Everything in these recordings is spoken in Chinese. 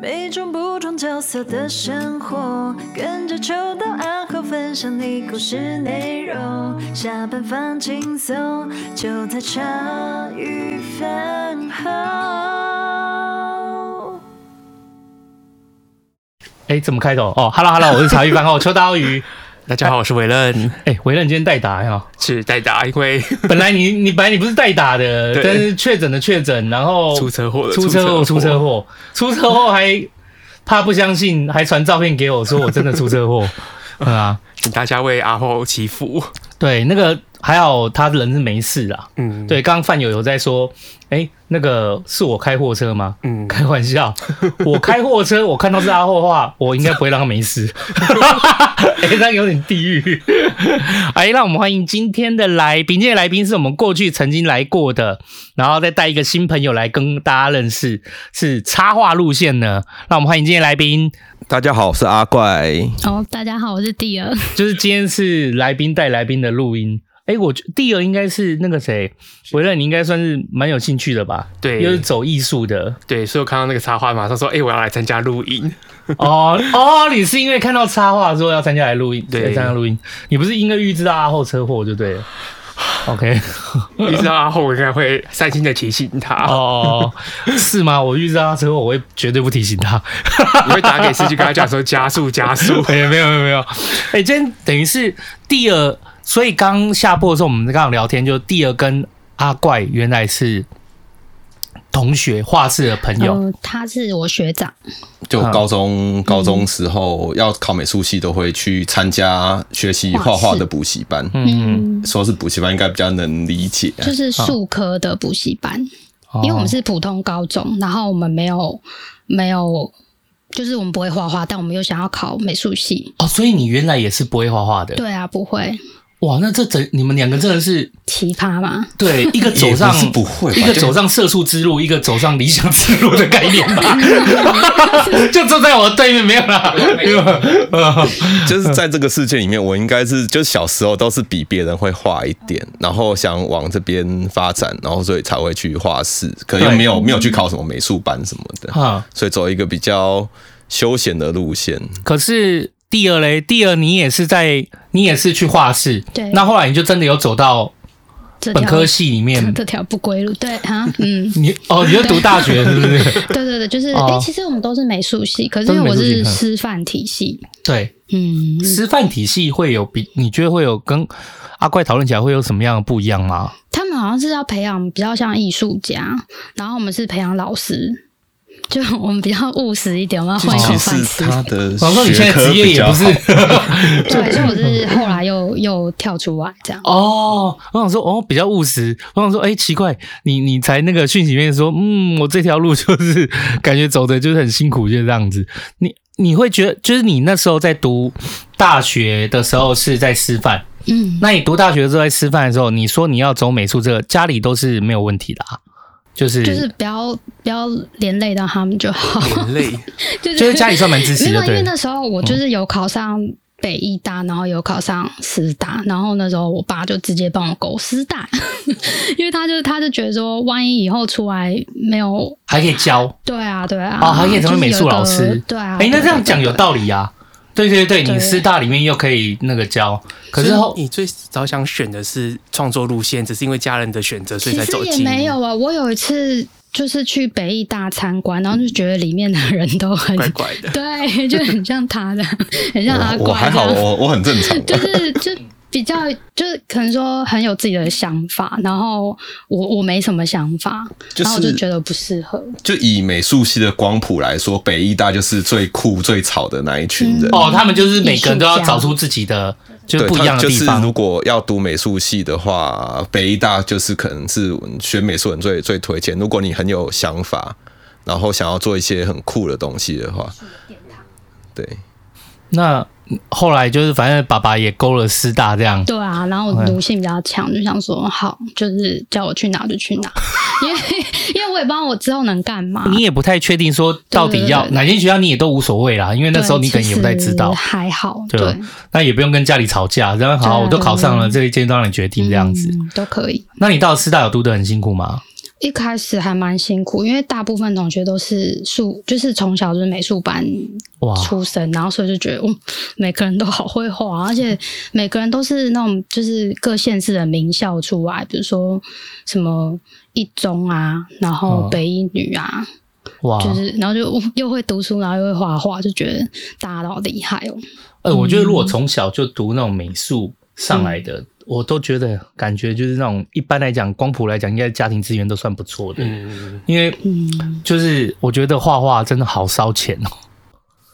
每种不同角色的生活，跟着秋到暗号分享你故事内容。下班放轻松，就在茶余饭后。哎，怎么开头？哦，Hello Hello，，我是茶余饭后秋刀鱼。大家好，我是伟任。哎，伟任今天代打呀？是代打，因为 本来你你本来你不是代打的，但是确诊的确诊，然后出车祸，出车祸，出车祸，出车祸还怕不相信，还传照片给我说我真的出车祸。啊，请大家为阿后祈福。对，那个。还好他人是没事啦。嗯，对，刚刚范友有在说，哎、欸，那个是我开货车吗？嗯，开玩笑，我开货车，我看到是阿后的话，我应该不会让他没事。哎、欸，那有点地狱。哎，让我们欢迎今天的来宾，今天的来宾是我们过去曾经来过的，然后再带一个新朋友来跟大家认识，是插画路线呢。那我们欢迎今天的来宾。大家好，我是阿怪。哦，大家好，我是蒂儿。就是今天是来宾带来宾的录音。哎、欸，我第二应该是那个谁，维任，你应该算是蛮有兴趣的吧？对，又是走艺术的。对，所以我看到那个插画，马上说：“哎、欸，我要来参加录音。”哦哦，你是因为看到插画说要参加来录音，对，参加录音。你不是因为预知到阿后车祸就对了。OK，预知到阿后，我应该会善心的提醒他。哦，是吗？我预知到他车祸，我会绝对不提醒他。你会打给司机跟他讲说加速加速？哎、欸，没有没有没有。哎、欸，今天等于是第二。所以刚下播的时候，我们刚刚聊天，就第二跟阿怪原来是同学，画室的朋友。呃，他是我学长。就高中高中时候要考美术系，都会去参加学习画画的补习班。嗯，说是补习班，应该比较能理解。就是术科的补习班，因为我们是普通高中，然后我们没有没有，就是我们不会画画，但我们又想要考美术系。哦，所以你原来也是不会画画的？对啊，不会。哇，那这整你们两个真的是奇葩吗？对，一个 走上不会，一个走上社畜之路，一个走上理想之路的概念吧。就坐在我的对面，没有啦，没有。就是在这个世界里面，我应该是就小时候都是比别人会画一点，然后想往这边发展，然后所以才会去画室，可能又没有没有去考什么美术班什么的，所以走一个比较休闲的路线。可是。第二嘞，第二你也是在，你也是去画室，对，那后来你就真的有走到本科系里面。这条不归路，对啊，嗯，你哦，你就读大学是不是？对对对，就是，哎、哦。欸，其实我们都是美术系，可是因为我是师范体系，对，嗯，师范体系会有比你觉得会有跟阿怪讨论起来会有什么样的不一样吗？他们好像是要培养比较像艺术家，然后我们是培养老师。就我们比较务实一点，我们要换一口饭吃。他的我说你现在职业也不是，对，所以我是后来又又跳出来这样。哦，我想说哦，比较务实。我想说，哎、欸，奇怪，你你才那个讯息里面说，嗯，我这条路就是感觉走的就是很辛苦，就是这样子。你你会觉得，就是你那时候在读大学的时候是在师范，嗯，那你读大学的时候在师范的时候，你说你要走美术这个，家里都是没有问题的啊。就是就是不要不要连累到他们就好，连累就是就是家里算蛮支持的，对。因为那时候我就是有考上北医大，然后有考上师大，然后那时候我爸就直接帮我勾师大，因为他就他就觉得说，万一以后出来没有还可以教，对啊对啊，哦还可以成为美术老师，对啊。哎，那这样讲有道理啊。对对对，你师大里面又可以那个教，可是后你最早想选的是创作路线，只是因为家人的选择，所以才走进。其实也没有啊，我有一次就是去北艺大参观，然后就觉得里面的人都很怪怪的，对，就很像他的，很像阿怪。我还好，我我很正常，就是就。比较就是可能说很有自己的想法，然后我我没什么想法，就是、然后我就觉得不适合。就以美术系的光谱来说，北艺大就是最酷最吵的那一群人。嗯、哦，他们就是每个人都要找出自己的就不一样的地方。就是如果要读美术系的话，北艺大就是可能是学美术人最最推荐。如果你很有想法，然后想要做一些很酷的东西的话，对，那。后来就是，反正爸爸也勾了师大这样。对啊，然后我奴性比较强，就想说好，就是叫我去哪就去哪，因为因为我也不知道我之后能干嘛。你也不太确定说到底要哪间学校，你也都无所谓啦，因为那时候你可能也不太知道。还好，对，对，那也不用跟家里吵架，然后好，我都考上了这一间都让，你决定这样子，嗯，都可以。那你到师大有读得很辛苦吗？一开始还蛮辛苦，因为大部分同学都是数，就是从小就是美术班出身，然后所以就觉得，嗯，每个人都好会画，而且每个人都是那种就是各县市的名校出来，比如说什么一中啊，然后北一女啊，哇，就是然后就又会读书，然后又会画画，就觉得大家都好厉害哦。呃，我觉得如果从小就读那种美术上来的。嗯我都觉得感觉就是那种一般来讲，光谱来讲，应该家庭资源都算不错的。嗯，因为就是我觉得画画真的好烧钱哦。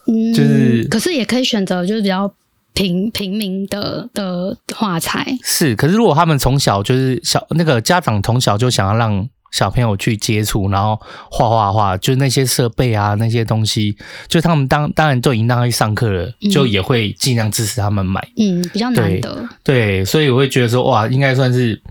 嗯，就是可是也可以选择就是比较平平民的的画材。是，可是如果他们从小就是小那个家长从小就想要让。小朋友去接触，然后画画画，就是那些设备啊，那些东西，就他们当当然都已经让他去上课了，嗯、就也会尽量支持他们买。嗯，比较难得。对，对，所以我会觉得说，哇，应该算是，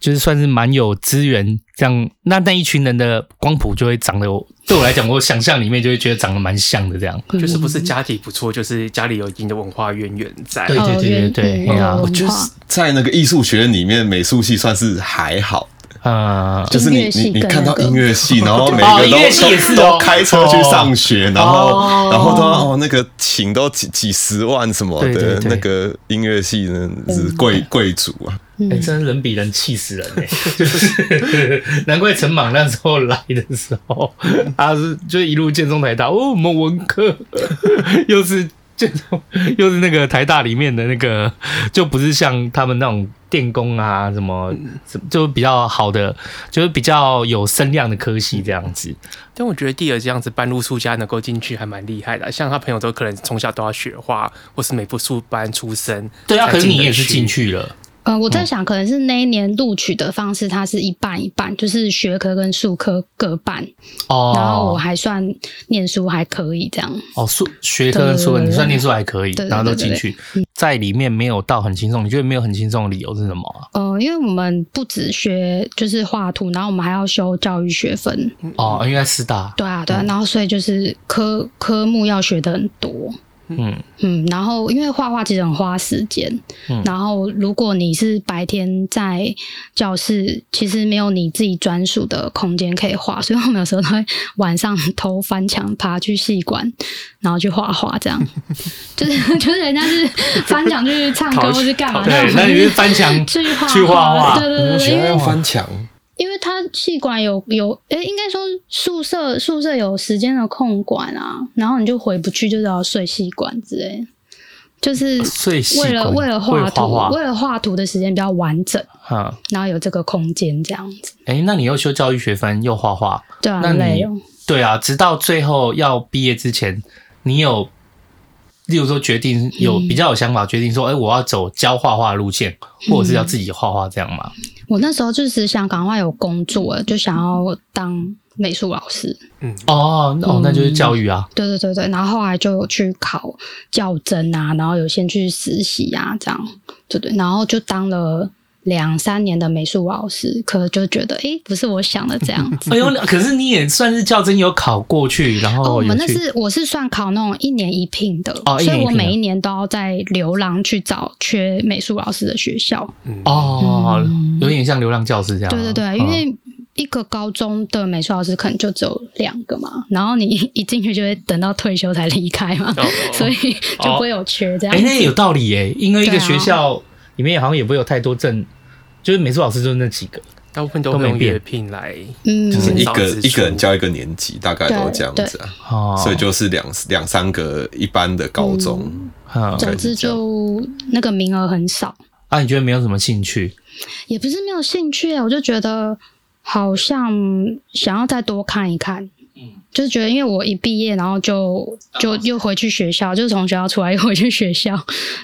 就是算是蛮有资源这样。那那一群人的光谱就会长得，对我来讲，我想象里面就会觉得长得蛮像的这样。就是不是家庭不错，就是家里有一定的文化渊源在。对对对对对，我觉得在那个艺术学院里面，美术系算是还好。啊，就是你你你看到音乐系，然后每个都、哦、都都开车去上学，然后、哦、然后都哦那个请都几几十万什么的，那个音乐系呢是贵贵族啊，哎、欸，真人比人气死人哎，就是难怪陈莽那时候来的时候，他是就一路见中台大哦，我们文科 又是。就又是那个台大里面的那个，就不是像他们那种电工啊什么，就比较好的，就是比较有声量的科系这样子。但我觉得蒂尔这样子半路出家能够进去还蛮厉害的，像他朋友都可能从小都要学画，或是美术班出身。对啊，可是你也是进去了。呃，我在想，可能是那一年录取的方式，它是一半一半，就是学科跟数科各半。哦。然后我还算念书还可以这样。哦，数学科跟术科，你算念书还可以，然后都进去，在里面没有到很轻松。你觉得没有很轻松的理由是什么啊？呃，因为我们不止学就是画图，然后我们还要修教育学分。哦，应该师大。对啊，对啊，然后所以就是科科目要学的很多。嗯。嗯，然后因为画画其实很花时间，嗯，然后如果你是白天在教室，其实没有你自己专属的空间可以画，所以我们有时候都会晚上偷翻墙爬去戏馆，然后去画画，这样，就是 就是人家是翻墙去唱歌 或是干嘛，对，那你是翻墙去画去画画，对对对，喜欢翻墙。因为他气管有有，诶、欸、应该说宿舍宿舍有时间的空管啊，然后你就回不去，就是要睡系馆之类，就是为了为了画图，为了画图的时间比较完整，哈，然后有这个空间这样子。哎、欸、那你又修教育学分又画画，对啊，很累哦。对啊，直到最后要毕业之前，你有。例如说，决定有比较有想法，决定说，哎、欸，我要走教画画路线，或者是要自己画画这样吗？我那时候就是想赶快有工作，就想要当美术老师。嗯，哦，哦，那就是教育啊。对对对对，然后后来就有去考教甄啊，然后有先去实习啊，这样，对对，然后就当了。两三年的美术老师，可就觉得，诶、欸，不是我想的这样子。哎呦，可是你也算是较真有考过去，然后、哦、我们那是我是算考那种一年一聘的，哦、所以我每一年都要在流浪去找缺美术老师的学校。嗯、哦，有点像流浪教师这样。对对对，因为一个高中的美术老师可能就只有两个嘛，然后你 一进去就会等到退休才离开嘛，哦、所以就不会有缺这样。哎、哦，那有道理耶，因为一个学校里面好像也不会有太多正。就是美术老师就是那几个，大部分都没有月聘来，嗯，就是一个一个人教一个年级，大概都这样子啊，所以就是两两三个一般的高中，嗯，总之就那个名额很少。啊，你觉得没有什么兴趣？也不是没有兴趣啊，我就觉得好像想要再多看一看，嗯，就是觉得因为我一毕业，然后就就又回去学校，就是从学校出来又回去学校，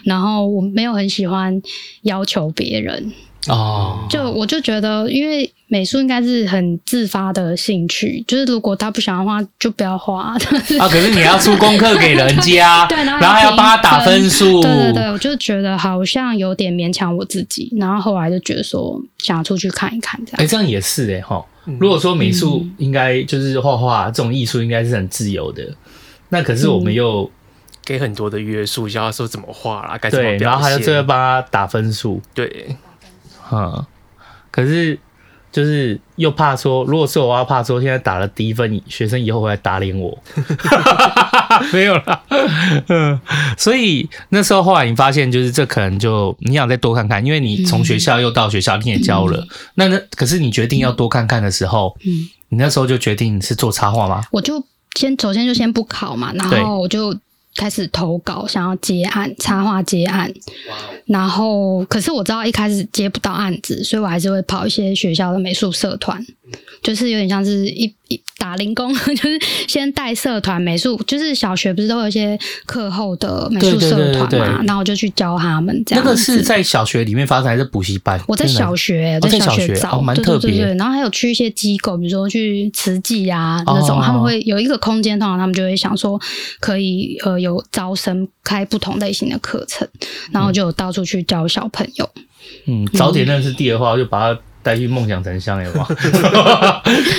然后我没有很喜欢要求别人。哦，就我就觉得，因为美术应该是很自发的兴趣，就是如果他不想画，就不要画。啊，可是你要出功课给人家，对，然后还要帮他打分数，对对对，我就觉得好像有点勉强我自己，然后后来就觉得说想要出去看一看这样。哎、欸，这样也是哎、欸、哈。如果说美术应该就是画画这种艺术应该是很自由的，那可是我们又给很多的约束，教他说怎么画啦，该怎么表现，然后还要最后帮他打分数，对。嗯，可是就是又怕说，如果是我，要怕说现在打了低分，学生以后会来打脸我。没有啦，嗯，所以那时候后来你发现，就是这可能就你想再多看看，因为你从学校又到学校，你也教了，嗯、那那可是你决定要多看看的时候，嗯，你那时候就决定是做插画吗？我就先首先就先不考嘛，然后我就。开始投稿，想要接案插画接案，然后可是我知道一开始接不到案子，所以我还是会跑一些学校的美术社团，就是有点像是一一打零工，就是先带社团美术，就是小学不是都有一些课后的美术社团嘛，然后我就去教他们这样。那个是在小学里面发生还是补习班？我在小学，在小学找，蛮特别。对对对，然后还有去一些机构，比如说去慈济啊那种，他们会有一个空间，通常他们就会想说可以呃。有招生开不同类型的课程，然后就到处去教小朋友。嗯，早点认识弟的话，就把他带去梦想城乡，有吗？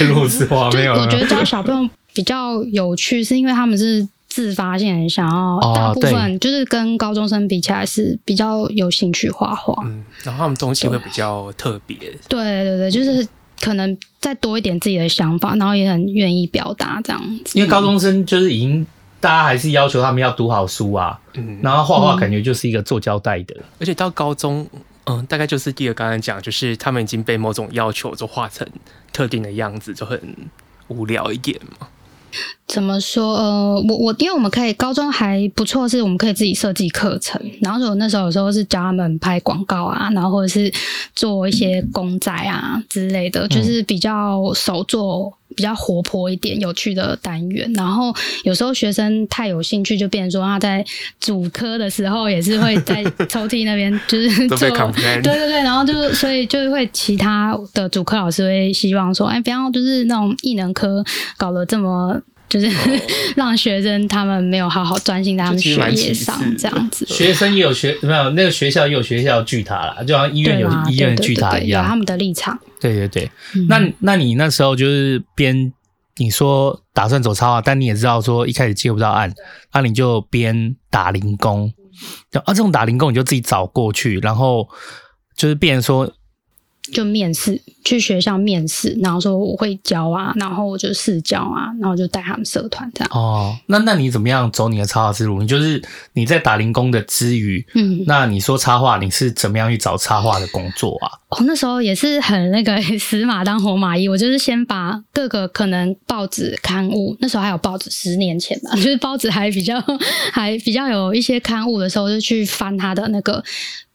如此话没有。我觉得教小朋友比较有趣，是因为他们是自发性想要，大部分就是跟高中生比起来是比较有兴趣画画。嗯，然后他们东西会比较特别。对对对，就是可能再多一点自己的想法，然后也很愿意表达这样子。因为高中生就是已经。大家还是要求他们要读好书啊，嗯，然后画画感觉就是一个做交代的，而且到高中，嗯，大概就是第二刚刚讲，就是他们已经被某种要求就画成特定的样子，就很无聊一点嘛。怎么说？呃，我我因为我们可以高中还不错，是我们可以自己设计课程。然后我那时候有时候是教他们拍广告啊，然后或者是做一些公仔啊之类的，就是比较手做、比较活泼一点、有趣的单元。然后有时候学生太有兴趣，就变成说他在主科的时候也是会在 抽屉那边就是做，对对对，然后就所以就会其他的主科老师会希望说，哎，不要就是那种艺能科搞得这么。就是 让学生他们没有好好专心在他们学业上，这样子。学生也有学没有那个学校也有学校巨塔啦，就像医院有医院巨塔一样，有他们的立场。对对对，嗯、那那你那时候就是边你说打算走插画，但你也知道说一开始接不到案，那你就边打零工，啊，这种打零工你就自己找过去，然后就是变成说。就面试，去学校面试，然后说我会教啊，然后我就试教啊，然后就带他们社团这样。哦，那那你怎么样走你的插画之路？你就是你在打零工的之余，嗯，那你说插画，你是怎么样去找插画的工作啊？哦，那时候也是很那个 死马当活马医，我就是先把各个可能报纸刊物，那时候还有报纸，十年前吧，就是报纸还比较 还比较有一些刊物的时候，就去翻他的那个。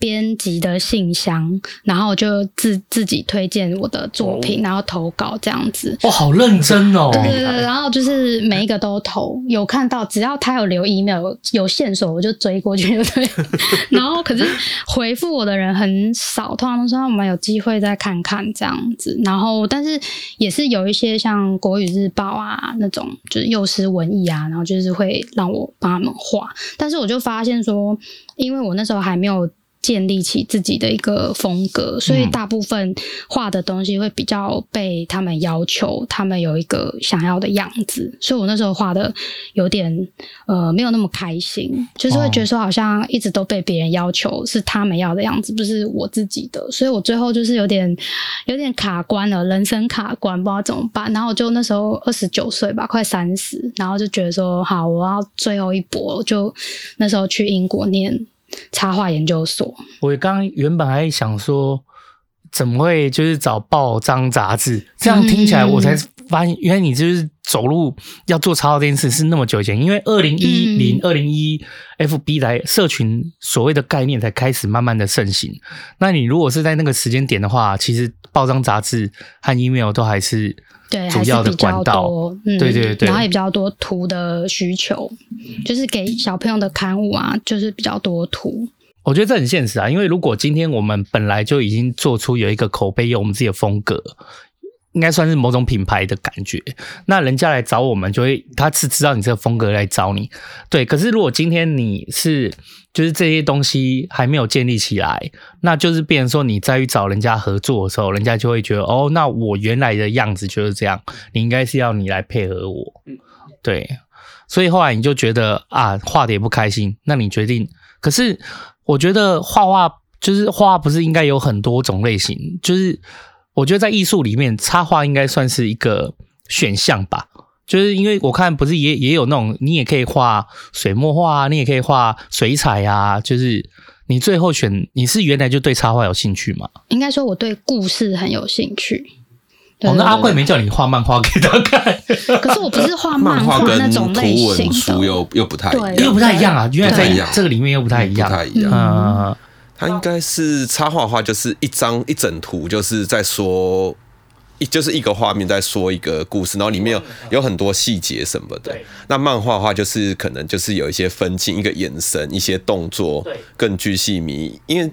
编辑的信箱，然后就自自己推荐我的作品，然后投稿这样子。哦，好认真哦！对对对，然后就是每一个都投，有看到，只要他有留 email，有线索我就追过去，对。然后可是回复我的人很少，通常都说我们有机会再看看这样子。然后但是也是有一些像国语日报啊那种，就是幼师文艺啊，然后就是会让我帮他们画。但是我就发现说，因为我那时候还没有。建立起自己的一个风格，所以大部分画的东西会比较被他们要求，他们有一个想要的样子，所以我那时候画的有点呃没有那么开心，就是会觉得说好像一直都被别人要求是他们要的样子，不是我自己的，所以我最后就是有点有点卡关了，人生卡关，不知道怎么办。然后我就那时候二十九岁吧，快三十，然后就觉得说好，我要最后一搏，就那时候去英国念。插画研究所，我刚刚原本还想说，怎么会就是找报章杂志？这样听起来，我才发现，原来你就是走路要做插画这件事是那么久以前。因为二零一零、二零一 FB 来社群所谓的概念才开始慢慢的盛行。那你如果是在那个时间点的话，其实报章杂志和 email 都还是。对，主要的管道，嗯，对对对，然后也比较多图的需求，就是给小朋友的刊物啊，就是比较多图。我觉得这很现实啊，因为如果今天我们本来就已经做出有一个口碑，有我们自己的风格。应该算是某种品牌的感觉，那人家来找我们，就会他是知道你这个风格来找你，对。可是如果今天你是就是这些东西还没有建立起来，那就是变成说你再去找人家合作的时候，人家就会觉得哦，那我原来的样子就是这样，你应该是要你来配合我，对。所以后来你就觉得啊，画的也不开心，那你决定。可是我觉得画画就是画画，不是应该有很多种类型，就是。我觉得在艺术里面，插画应该算是一个选项吧。就是因为我看不是也也有那种，你也可以画水墨画啊，你也可以画水彩啊。就是你最后选，你是原来就对插画有兴趣吗？应该说我对故事很有兴趣。对对对，哦，那阿贵没叫你画漫画给他看。可是我不是画漫画那种类型的，书又又不太一样，对又不太一样啊。原来在这个里面又不太一样，不太一样。嗯，它应该是插画的话，就是一张一整图，就是在说一就是一个画面在说一个故事，然后里面有有很多细节什么的。那漫画的话，就是可能就是有一些分镜，一个眼神，一些动作更具细迷。因为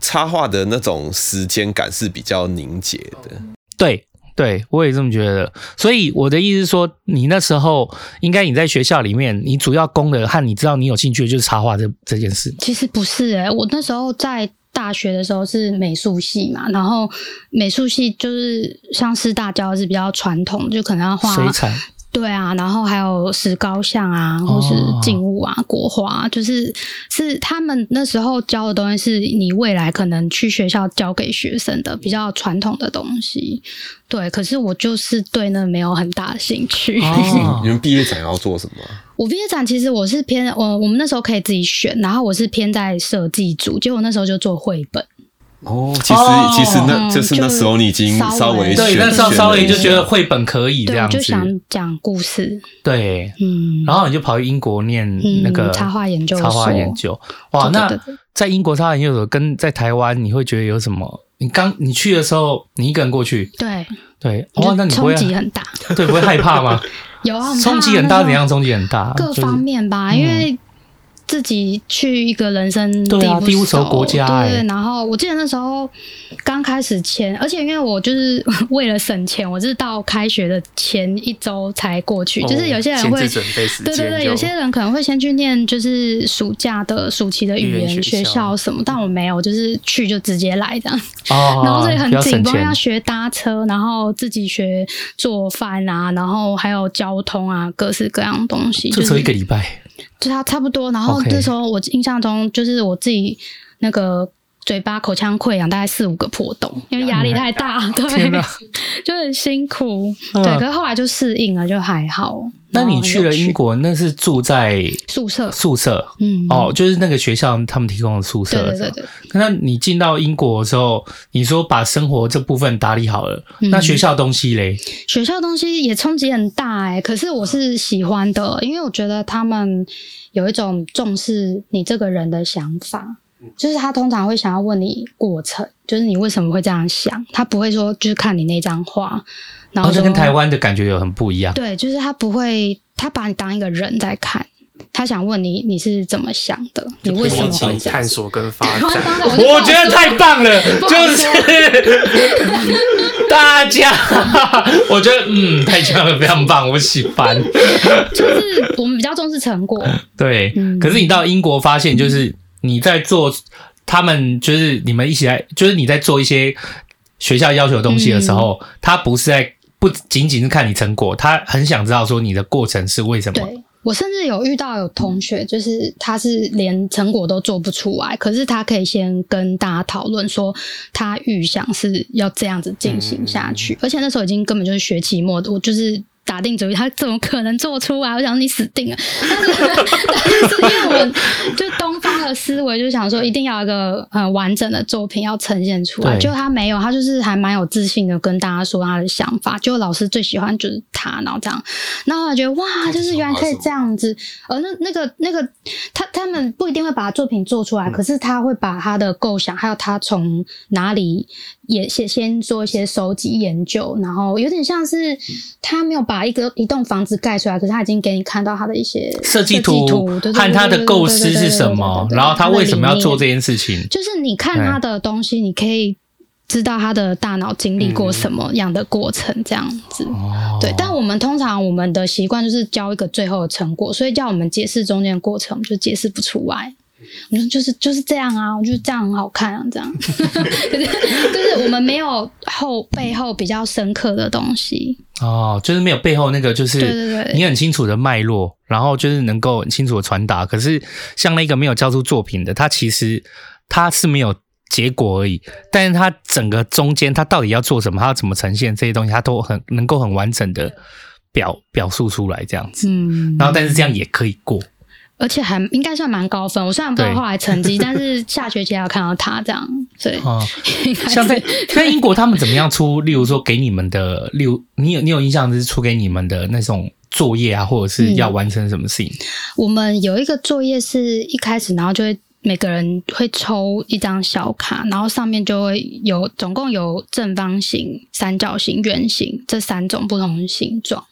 插画的那种时间感是比较凝结的。对。对，我也这么觉得。所以我的意思是说，你那时候应该你在学校里面，你主要攻的和你知道你有兴趣的就是插画这这件事。其实不是诶，我那时候在大学的时候是美术系嘛，然后美术系就是像师大教的是比较传统，就可能要画水彩。对啊，然后还有石膏像啊，或是静物啊、哦、国画，就是是他们那时候教的东西，是你未来可能去学校教给学生的比较传统的东西。对，可是我就是对那没有很大的兴趣。哦、你们毕业展要做什么？我毕业展其实我是偏我我们那时候可以自己选，然后我是偏在设计组，结果那时候就做绘本。哦，其实其实那就是那时候你已经稍微对，那时候稍微就觉得绘本可以这样子，就想讲故事。对，嗯，然后你就跑去英国念那个插画研究所。插画研究，哇，那在英国插画研究所跟在台湾，你会觉得有什么？你刚你去的时候，你一个人过去，对对，哇，那你冲击很大？对，不会害怕吗？有啊，冲击很大，怎样冲击很大？各方面吧，因为。自己去一个人生地不熟，对啊，地不熟国家，欸，对。然后我记得那时候刚开始签，而且因为我就是为了省钱，我是到开学的前一周才过去。哦、就是有些人会对对对，有些人可能会先去念就是暑假的暑期的语言学校什么，但我没有，就是去就直接来这样。哦，然后所以很紧绷，要学搭车，然后自己学做饭啊，然后还有交通啊，各式各样的东西。就只有一个礼拜。就他差不多，然后这时候我印象中就是我自己那个嘴巴口腔溃疡大概四五个破洞，因为压力太大，对，就很辛苦。对，可是后来就适应了，就还好。那你去了英国，那是住在宿舍？宿舍，嗯，哦，就是那个学校他们提供的宿舍。对对对。那你进到英国的时候，你说把生活这部分打理好了，那学校东西嘞？学校东西也冲击很大哎，可是我是喜欢的，因为我觉得他们有一种重视你这个人的想法，就是他通常会想要问你过程，就是你为什么会这样想，他不会说就是看你那张画。然后就、哦、跟台湾的感觉有很不一样。对，就是他不会，他把你当一个人在看，他想问你你是怎么想的，你为什么会探索跟发展？我觉得太棒了，就是 大家，我觉得嗯，太强了，非常棒，我喜欢。就是我们比较重视成果，对。嗯、可是你到英国发现，就是你在做，他们就是你们一起来，就是你在做一些学校要求的东西的时候，嗯、他不是在。不仅仅是看你成果，他很想知道说你的过程是为什么。对，我甚至有遇到有同学，就是他是连成果都做不出来，可是他可以先跟大家讨论说他预想是要这样子进行下去，嗯、而且那时候已经根本就是学期末的，我就是。打定主意，他怎么可能做出来？我想你死定了。但是，但是因为我们就东方的思维，就想说一定要一个很完整的作品要呈现出来。就他没有，他就是还蛮有自信的跟大家说他的想法。就老师最喜欢就是他，然后这样，然后我觉得哇，就是原来可以这样子。而那那个那个他他们不一定会把作品做出来，可是他会把他的构想，还有他从哪里也先先做一些收集研究，然后有点像是他没有把。一个一栋房子盖出来，可是他已经给你看到他的一些设计图和他的构思是什么，然后他为什么要做这件事情？就是你看他的东西，你可以知道他的大脑经历过什么样的过程，这样子。嗯、对，但我们通常我们的习惯就是交一个最后的成果，所以叫我们解释中间的过程，我们就解释不出来。我说就是就是这样啊，我觉得这样很好看啊，这样。可是就是我们没有后背后比较深刻的东西哦，就是没有背后那个，就是你很清楚的脉络，然后就是能够很清楚的传达。可是像那个没有交出作品的，他其实他是没有结果而已，但是他整个中间，他到底要做什么，他要怎么呈现这些东西，他都很能够很完整的表表述出来这样子。嗯，然后但是这样也可以过，而且还应该算蛮高分。我虽然不知道后来成绩，但是下学期还有看到他这样，所以啊，像在在英国他们怎么样出？例如说给你们的，例如你有你有印象是出给你们的那种作业啊，或者是要完成什么事情？嗯，我们有一个作业是一开始，然后就会。每个人会抽一张小卡，然后上面就会有总共有正方形、三角形、圆形这三种不同的形状。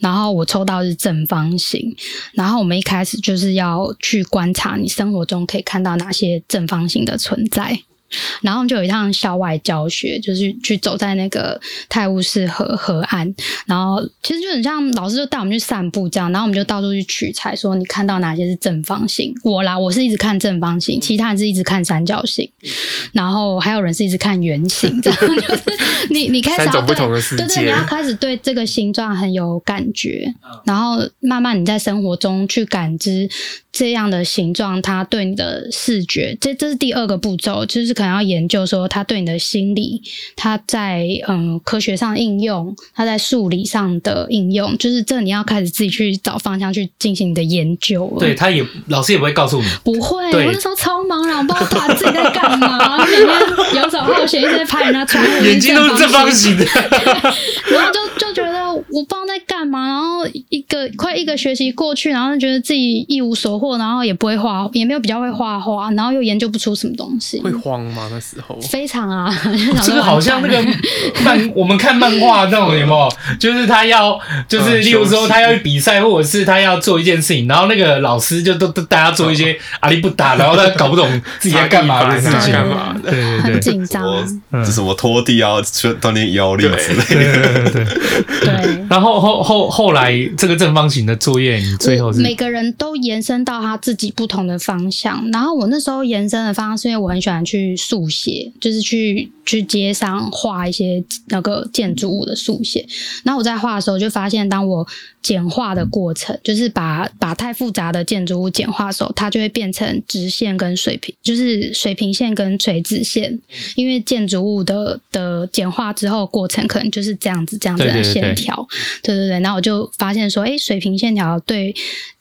然后我抽到是正方形，然后我们一开始就是要去观察你生活中可以看到哪些正方形的存在。然后我们就有一趟校外教学，就是去走在那个泰晤士河河岸，然后其实就很像老师就带我们去散步这样，然后我们就到处去取材，说你看到哪些是正方形？我啦，我是一直看正方形，其他人是一直看三角形，然后还有人是一直看圆形，这样 就是你你开始要对不同的对对，你要开始对这个形状很有感觉，然后慢慢你在生活中去感知。这样的形状，它对你的视觉，这这是第二个步骤，就是可能要研究说他对你的心理，他在嗯科学上应用，他在数理上的应用，就是这你要开始自己去找方向去进行你的研究了。对，他也老师也不会告诉你，不会，我那时候超茫然，我不知道他自己在干嘛，每天游手好闲，一直在拍人家窗户，眼睛都是正方形的，然后就就觉得。我不知道在干嘛，然后一个快一个学期过去，然后就觉得自己一无所获，然后也不会画，也没有比较会画画，然后又研究不出什么东西。会慌吗？那时候非常啊，这个好像那个漫，我们看漫画那种有没有？就是他要，就是例如说他要去比赛，或者是他要做一件事情，然后那个老师就都都大家做一些阿里不打，然后他搞不懂自己在干嘛 的事情，干嘛的？对对对，很紧张，这是我拖地啊，去锻炼腰力之类的，对对。然后后后后来这个正方形的作业，你最后是每个人都延伸到他自己不同的方向。然后我那时候延伸的方向是因为我很喜欢去速写，就是去去街上画一些那个建筑物的速写。然后我在画的时候就发现，当我简化的过程，就是把把太复杂的建筑物简化的时候，它就会变成直线跟水平，就是水平线跟垂直线。因为建筑物的的简化之后过程可能就是这样子这样子的线条。对对对，然后我就发现说，哎，水平线条对，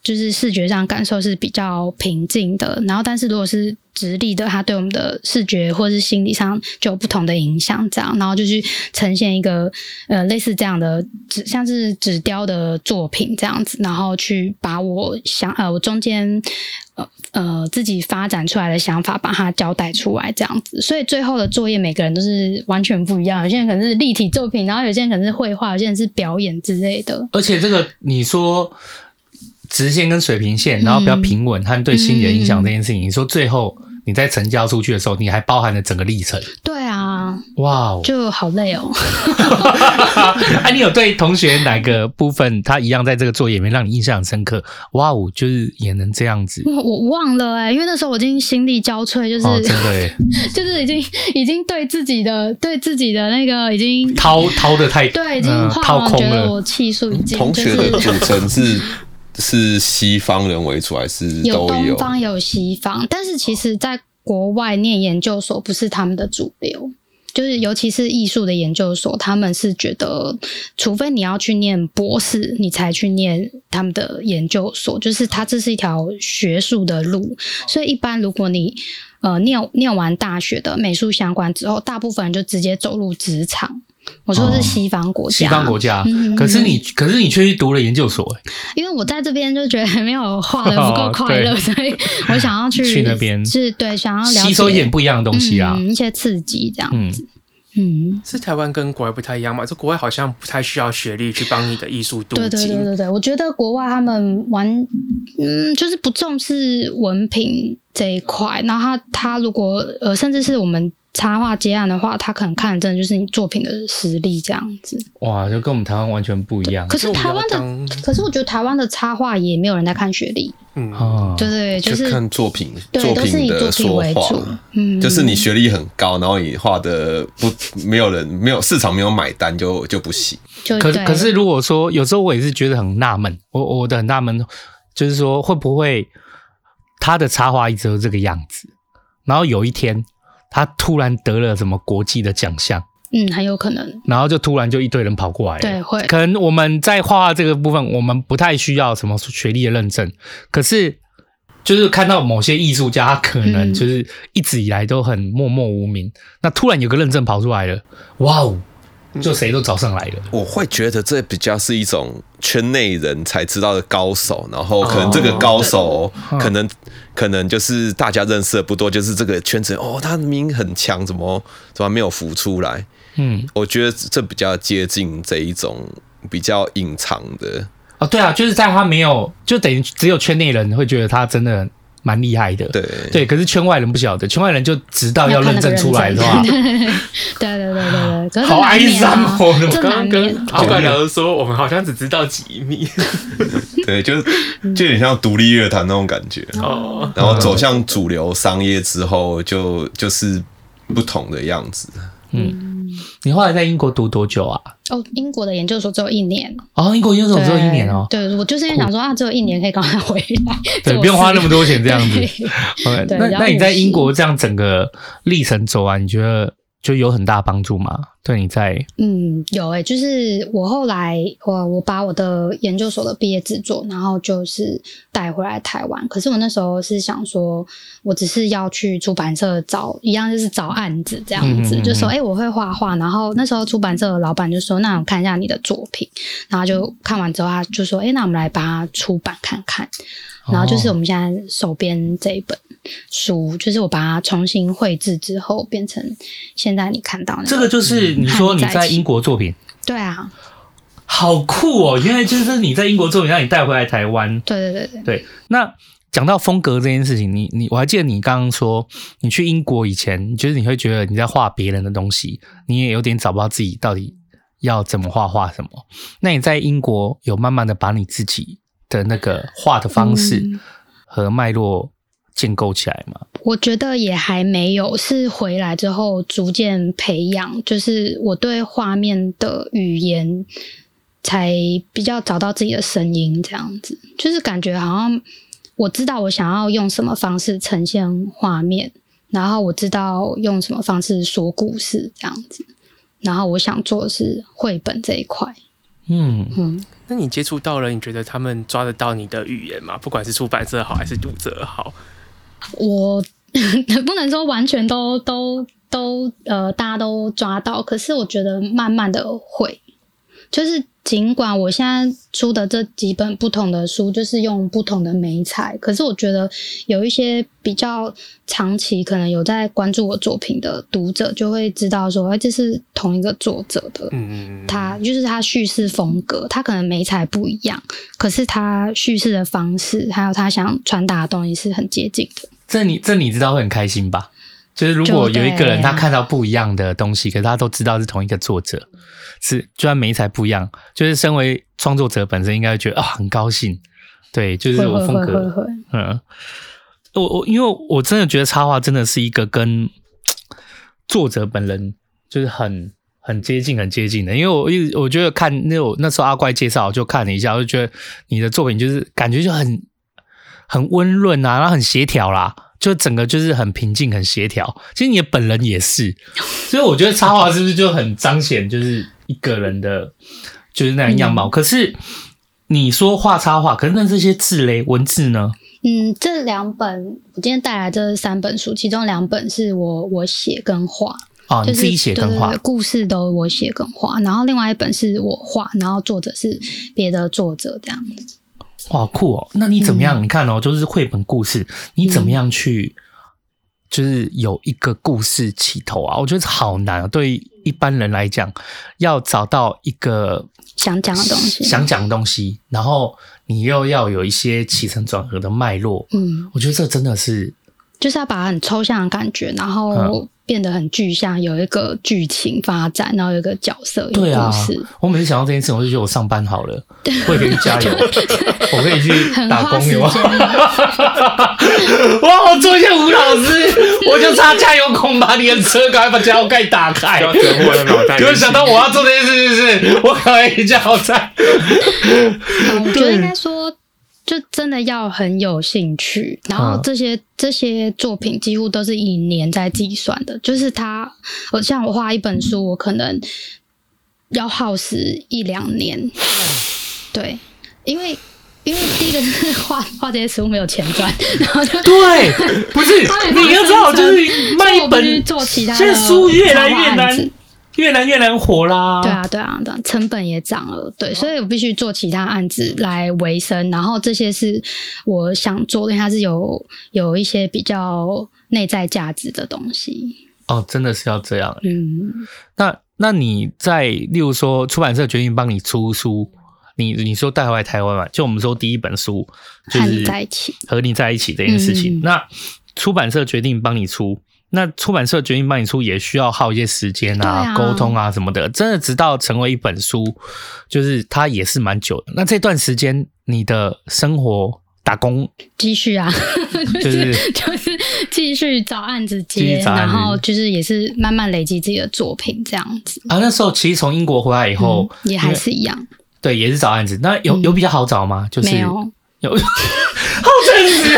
就是视觉上感受是比较平静的。然后，但是如果是直立的，它对我们的视觉或是心理上就有不同的影响。这样，然后就去呈现一个呃类似这样的纸，像是纸雕的作品这样子，然后去把我想呃我中间。呃呃，自己发展出来的想法，把它交代出来，这样子。所以最后的作业，每个人都是完全不一样。有些人可能是立体作品，然后有些人可能是绘画，有些人是表演之类的。而且这个你说直线跟水平线，然后比较平稳，和对心理的影响这件事情，嗯、你说最后。你在成交出去的时候，你还包含了整个历程。对啊，哇哦，就好累哦。哎，你有对同学哪个部分他一样在这个作业里面让你印象很深刻？哇哦，就是也能这样子。我 我忘了哎、欸，因为那时候我已经心力交瘁，就是、哦、真的，就是已经已经对自己的对自己的那个已经掏掏的太对，已经掏空了，我气数已经。同学的组成是。是西方人为主还是都有？有东方有西方，但是其实在国外念研究所不是他们的主流，就是尤其是艺术的研究所，他们是觉得，除非你要去念博士，你才去念他们的研究所，就是它这是一条学术的路，所以一般如果你呃念念完大学的美术相关之后，大部分人就直接走入职场。我说的是西方国家，西方国家。可是你，可是你却去读了研究所，因为我在这边就觉得没有画的不够快乐，所以我想要去 去那边，是对，想要吸收一点不一样的东西啊，一些刺激这样子。嗯，是台湾跟国外不太一样嘛？这国外好像不太需要学历去帮你的艺术镀金。对对对对对，我觉得国外他们玩，嗯，就是不重视文凭这一块。然后他他如果呃，甚至是我们。插画接案的话，他可能看的真的就是你作品的实力这样子。哇，就跟我们台湾完全不一样。可是台湾的，可是我觉得台湾的插画也没有人在看学历。嗯，对对，就是看作品，对，都是以作品为主。嗯，就是你学历很高，然后你画的不没有人没有市场没有买单就就不行。可可是如果说有时候我也是觉得很纳闷，我我的很纳闷就是说会不会他的插画一直都这个样子，然后有一天。他突然得了什么国际的奖项。嗯，很有可能。然后就突然就一堆人跑过来了。对，会。可能我们在画画这个部分，我们不太需要什么学历的认证。可是，就是看到某些艺术家，他可能就是一直以来都很默默无名，嗯、那突然有个认证跑出来了，哇哦，就谁都找上来了。我会觉得这比较是一种圈内人才知道的高手，然后可能这个高手可能、哦、可能就是大家认识的不多，就是这个圈子哦，他的名很强，怎么怎么没有浮出来？嗯，我觉得这比较接近这一种比较隐藏的哦，对啊，就是在他没有，就等于只有圈内人会觉得他真的蛮厉害的，对。对，可是圈外人不晓得，圈外人就直到要认证出来是吧？对对对对对，好哀伤哦！我刚刚跟阿怪聊的说，我们好像只知道几米，对，就就有点像独立乐坛那种感觉。哦，然后走向主流商业之后，就就是不同的样子，嗯。你后来在英国读多久啊？哦，英国的研究所只有一年。哦，英国研究所只有一年哦。对，我就是因为想说啊，只有一年可以赶快回来，对，不用花那么多钱这样子。对，那那你在英国这样整个历程走完，你觉得？就有很大帮助吗？对你在嗯有诶、欸，就是我后来我我把我的研究所的毕业制作，然后就是带回来台湾。可是我那时候是想说，我只是要去出版社找一样，就是找案子这样子，嗯、就说诶、欸，我会画画。然后那时候出版社的老板就说，那我看一下你的作品，然后就看完之后，他就说，诶、欸，那我们来把它出版看看。然后就是我们现在手边这一本。书就是我把它重新绘制之后，变成现在你看到的。这个就是你说你在英国作品，对啊，好酷哦！原来就是你在英国作品让你带回来台湾。对对对对对。那讲到风格这件事情，你你我还记得你刚刚说你去英国以前，就是你会觉得你在画别人的东西，你也有点找不到自己到底要怎么画画什么。那你在英国有慢慢的把你自己的那个画的方式和脉络。建构起来吗？我觉得也还没有，是回来之后逐渐培养，就是我对画面的语言才比较找到自己的声音，这样子，就是感觉好像我知道我想要用什么方式呈现画面，然后我知道用什么方式说故事，这样子，然后我想做的是绘本这一块。嗯嗯，那你接触到了，你觉得他们抓得到你的语言吗？不管是出版社好还是读者好。我 不能说完全都都都呃，大家都抓到，可是我觉得慢慢的会，就是尽管我现在出的这几本不同的书，就是用不同的媒材，可是我觉得有一些比较长期可能有在关注我作品的读者，就会知道说，哎，这是同一个作者的，嗯嗯，他就是他叙事风格，他可能媒材不一样，可是他叙事的方式，还有他想传达的东西是很接近的。这你这你知道会很开心吧？就是如果有一个人他看到不一样的东西，可是他都知道是同一个作者，是就算媒材不一样，就是身为创作者本身应该会觉得啊、哦、很高兴。对，就是我风格，嗯，我我因为我真的觉得插画真的是一个跟作者本人就是很很接近很接近的，因为我一直我觉得看那我那时候阿怪介绍我就看了一下，我就觉得你的作品就是感觉就很。很温润啊，然后很协调啦，就整个就是很平静、很协调。其实你的本人也是，所以我觉得插画是不是就很彰显就是一个人的，就是那样样貌。嗯、可是你说画插画，可是那这些字嘞，文字呢？嗯，这两本我今天带来这三本书，其中两本是我我写跟画哦，你自己写跟画，故事都我写跟画，然后另外一本是我画，然后作者是别的作者这样子。哇，酷哦！那你怎么样？嗯、你看哦，就是绘本故事，你怎么样去，就是有一个故事起头啊？我觉得好难啊，对于一般人来讲，要找到一个想讲的东西，想讲的东西，然后你又要有一些起承转合的脉络。嗯，我觉得这真的是，就是要把它很抽象的感觉，然后。嗯变得很具象，有一个剧情发展，然后有一个角色，对啊，我每次想到这件事，我就觉得我上班好了，我也可以加油，我可以去打工，有吗？哇，我做一下吴老师，我就差加油孔把你的车赶快把加油盖打开。要折磨我的脑袋。有想到我要做这件事，就是？我可以加油站。我觉得应该说。就真的要很有兴趣，然后这些、嗯、这些作品几乎都是以年在计算的，就是他，我像我画一本书，我可能要耗时一两年，对，因为。因为第一个是 画画这些书没有钱赚，然后就对，不是 你要知道，就是卖一本做其他的，现在书越来越难，越来越难活啦。对啊，对啊，对，成本也涨了，对，所以我必须做其他案子来维生。然后这些是我想做的，因为它是有有一些比较内在价值的东西。哦，真的是要这样。嗯，那那你在例如说出版社决定帮你出书。你你说带回来台湾嘛？就我们说第一本书就是在一起和你在一起这件事情。嗯、那出版社决定帮你出，那出版社决定帮你出，也需要耗一些时间啊、沟、啊、通啊什么的。真的直到成为一本书，就是它也是蛮久的。那这段时间你的生活打工继续啊，就是就是继续找案子接，然后就是也是慢慢累积自己的作品这样子。啊，那时候其实从英国回来以后，嗯、也还是一样。对，也是找案子。那有有比较好找吗？嗯、就是 好真实。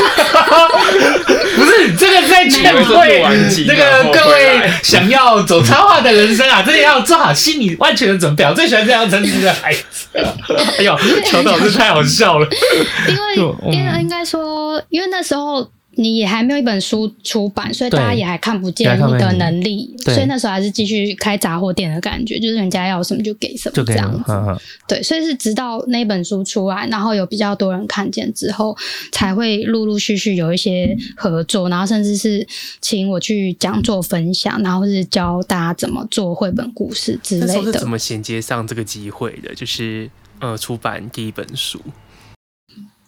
不是这个在劝退那个各位想要走插画的人生啊，真的要做好心理万全的准备。我最喜欢这样真实的孩子。哎呦，乔导这太好笑了。因为，因为应该说，因为那时候。你也还没有一本书出版，所以大家也还看不见你的能力，所以那时候还是继续开杂货店的感觉，就是人家要什么就给什么这样子。呵呵对，所以是直到那本书出来，然后有比较多人看见之后，才会陆陆续续有一些合作，然后甚至是请我去讲座分享，然后是教大家怎么做绘本故事之类的。是怎么衔接上这个机会的？就是呃，出版第一本书。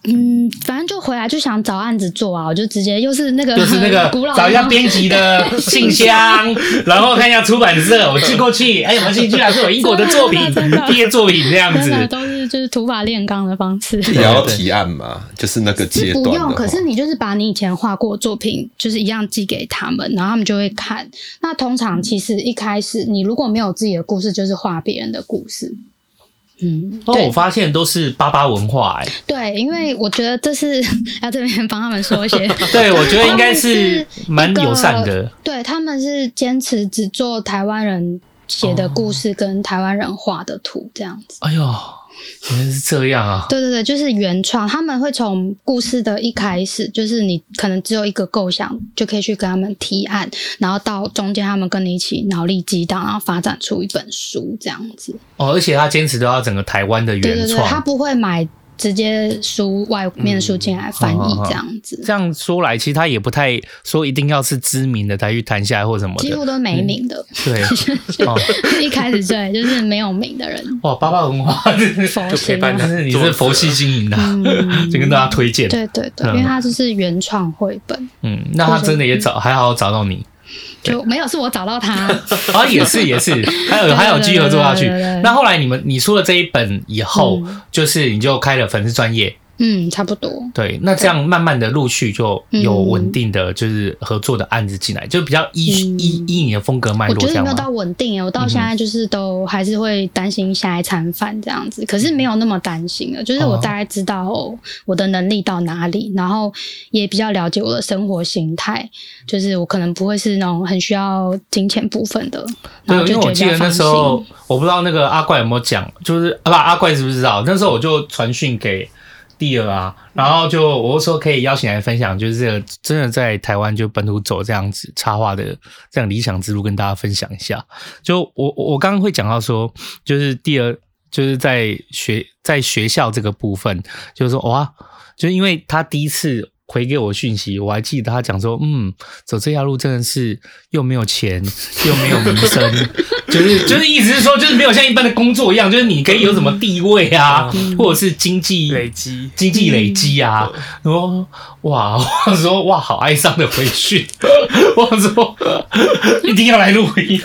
嗯，反正就回来就想找案子做啊，我就直接又是那个就是那个 找一下编辑的 信箱，然后看一下出版社，我寄过去，哎，有没有兴趣啊？是有英国的作品，毕业作品这样子，都是就是土法炼钢的方式。也要提案嘛，就是那个阶段。不用，可是你就是把你以前画过的作品，就是一样寄给他们，然后他们就会看。那通常其实一开始你如果没有自己的故事，就是画别人的故事。嗯，哦，我发现都是巴巴文化哎、欸。对，因为我觉得这是 要这边帮他们说一些。对，我觉得应该是蛮友善的。对，他们是坚持只做台湾人写的故事跟台湾人画的图这样子。哎呦。原来是这样啊！对对对，就是原创。他们会从故事的一开始，就是你可能只有一个构想，就可以去跟他们提案，然后到中间他们跟你一起脑力激荡，然后发展出一本书这样子。哦，而且他坚持都要整个台湾的原创，对对对，他不会买。直接输外面的书进来翻译这样子，嗯，这样说来，其实他也不太说一定要是知名的才去谈下来或什么的，几乎都没名的。嗯、对，一开始对，就是没有名的人。哇，巴巴文化就陪伴，但是你是佛系经营的，嗯、就跟大家推荐。对对对，因为他就是原创绘本。嗯，那他真的也找还好找到你。就没有，是我找到他。啊，也是也是，还有还有继续合作下去。那后来你们你出了这一本以后，嗯、就是你就开了粉丝专页。嗯，差不多。对，那这样慢慢的陆续就有稳定的就是合作的案子进来，嗯、就比较依、嗯、依依你的风格脉络。我觉得没有到稳定，我到现在就是都还是会担心下一餐饭这样子，可是没有那么担心了。就是我大概知道我的能力到哪里，然后也比较了解我的生活形态，就是我可能不会是那种很需要金钱部分的。对，因为我记得那时候我不知道那个阿怪有没有讲，就是啊不阿怪知不知道？那时候我就传讯给。第二啊，然后就我说可以邀请来分享，就是这个真的在台湾就本土走这样子插画的这样理想之路，跟大家分享一下。就我我刚刚会讲到说，就是第二就是在学在学校这个部分，就是说哇，就因为他第一次。回给我讯息，我还记得他讲说，嗯，走这条路真的是又没有钱 又没有名声，就是就是意思是说，就是没有像一般的工作一样，就是你可以有什么地位啊，嗯、或者是经济累积、经济累积啊。然后、嗯、哇，我说哇，好哀伤的回讯，我说一定要来录音。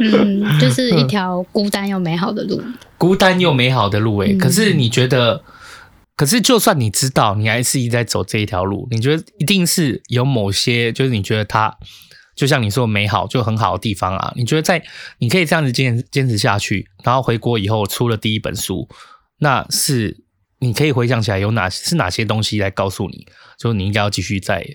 嗯，就是一条孤单又美好的路，孤单又美好的路诶、欸。可是你觉得？可是，就算你知道，你还是一直在走这一条路。你觉得一定是有某些，就是你觉得它，就像你说美好，就很好的地方啊。你觉得在你可以这样子坚坚持下去，然后回国以后出了第一本书，那是你可以回想起来有哪是哪些东西来告诉你，就你应该要继续再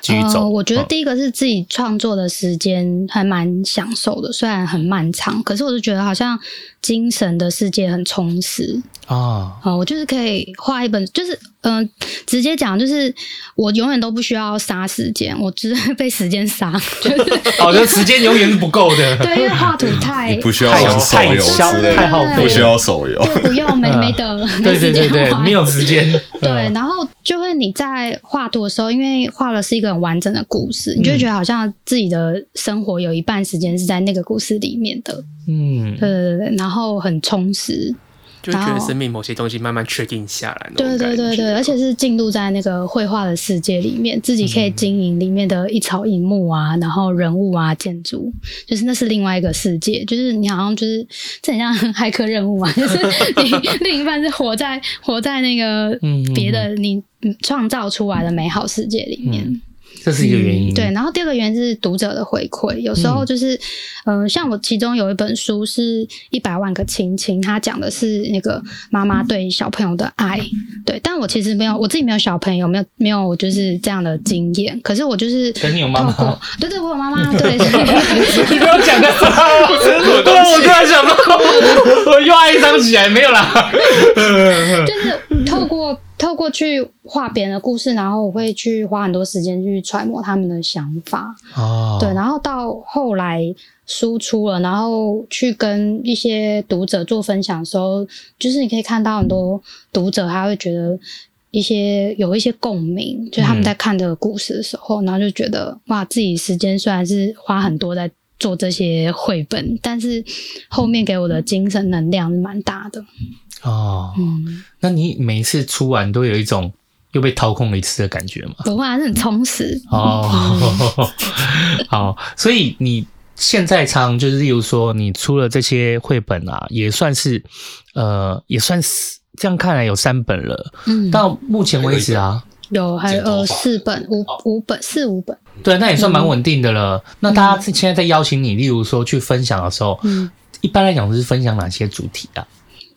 继续走。呃，我觉得第一个是自己创作的时间还蛮享受的，虽然很漫长，可是我就觉得好像精神的世界很充实。啊，哦，我就是可以画一本，就是嗯、呃，直接讲，就是我永远都不需要杀时间，我只是 被时间杀，就是 哦，就时间永远是不够的。对，因为画图太不需要玩手游之类太耗的，不需要手游，对，不用，没没得，对对对对，没有时间。对，然后就会你在画图的时候，因为画的是一个很完整的故事，你就觉得好像自己的生活有一半时间是在那个故事里面的。嗯，对对对，然后很充实。就觉得生命某些东西慢慢确定下来，对对对对，而且是进入在那个绘画的世界里面，自己可以经营里面的一草一木啊，然后人物啊、建筑，就是那是另外一个世界，就是你好像就是这很像骇客任务啊，就是你另一半是活在活在那个别的你创造出来的美好世界里面。这是一个原因，嗯，对。然后第二个原因是读者的回馈，有时候就是，嗯、呃，像我其中有一本书是一百万个亲亲，它讲的是那个妈妈对小朋友的爱，对。但我其实没有，我自己没有小朋友，没有没有就是这样的经验。可是我就是，跟你有妈妈，对对，我有妈妈，对。你不要讲的，我突然想到，我又哀伤起来，没有啦，就是透过。透过去画别人的故事，然后我会去花很多时间去揣摩他们的想法。哦，对，然后到后来输出了，然后去跟一些读者做分享的时候，就是你可以看到很多读者他会觉得一些有一些共鸣，就是他们在看这个故事的时候，嗯、然后就觉得哇，自己时间虽然是花很多在做这些绘本，但是后面给我的精神能量是蛮大的。哦，嗯，那你每一次出完都有一种又被掏空了一次的感觉吗？不会，还是很充实。哦，好，所以你现在常就是，例如说，你出了这些绘本啊，也算是，呃，也算是这样看来有三本了。嗯，到目前为止啊，有还有呃四本五五本四五本，对，那也算蛮稳定的了。嗯、那大家现在在邀请你，例如说去分享的时候，嗯，一般来讲是分享哪些主题啊？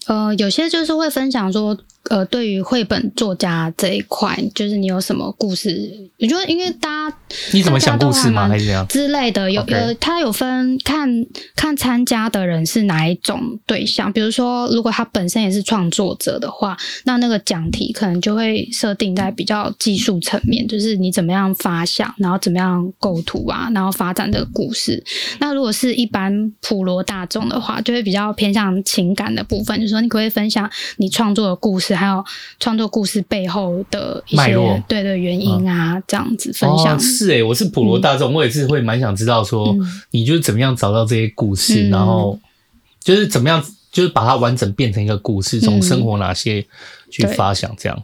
呃，有些就是会分享说。呃，对于绘本作家这一块，就是你有什么故事？你觉得，因为大家你怎么想故事吗？还是这样之类的？有呃，他有分看看参加的人是哪一种对象。比如说，如果他本身也是创作者的话，那那个讲题可能就会设定在比较技术层面，就是你怎么样发想，然后怎么样构图啊，然后发展这个故事。那如果是一般普罗大众的话，就会比较偏向情感的部分，就是说你可不可以分享你创作的故事。还有创作故事背后的一些对的原因啊，嗯、这样子分享、哦、是哎、欸，我是普罗大众，嗯、我也是会蛮想知道说，嗯、你就是怎么样找到这些故事，嗯、然后就是怎么样，就是把它完整变成一个故事，从生活哪些去发想这样，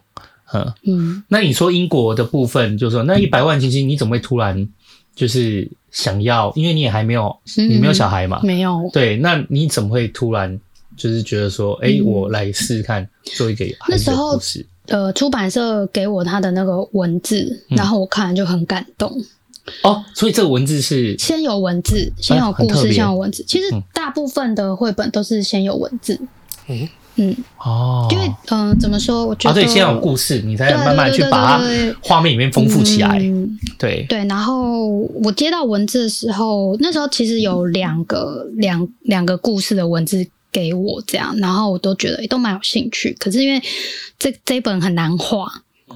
嗯嗯。那你说英国的部分，就是说那一百万亲亲，你怎么会突然就是想要？因为你也还没有，你没有小孩嘛，嗯、没有。对，那你怎么会突然？就是觉得说，哎、欸，我来试试看做一个。那时候，呃，出版社给我他的那个文字，然后我看了就很感动。嗯、哦，所以这个文字是先有文字，先有故事，先有文字。其实大部分的绘本都是先有文字。嗯嗯哦，因为嗯、呃，怎么说？我觉得、啊、对，先有故事，你才慢慢去把它画面里面丰富起来。嗯、对对，然后我接到文字的时候，那时候其实有两个两两个故事的文字。给我这样，然后我都觉得都蛮有兴趣。可是因为这这本很难画，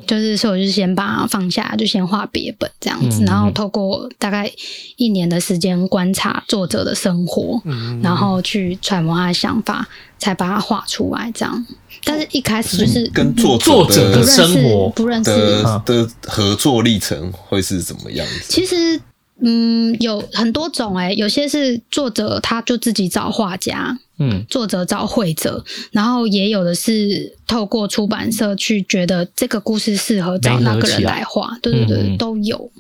就是所以我就先把它放下，就先画别本这样子。嗯、然后透过大概一年的时间观察作者的生活，嗯、然后去揣摩他的想法，才把它画出来这样。但是一开始就是跟作作者的生活不认识的的合作历程会是怎么样子？其实嗯，有很多种哎、欸，有些是作者他就自己找画家。嗯，作者找绘者，然后也有的是透过出版社去觉得这个故事适合找那个人来画，对对对，都有。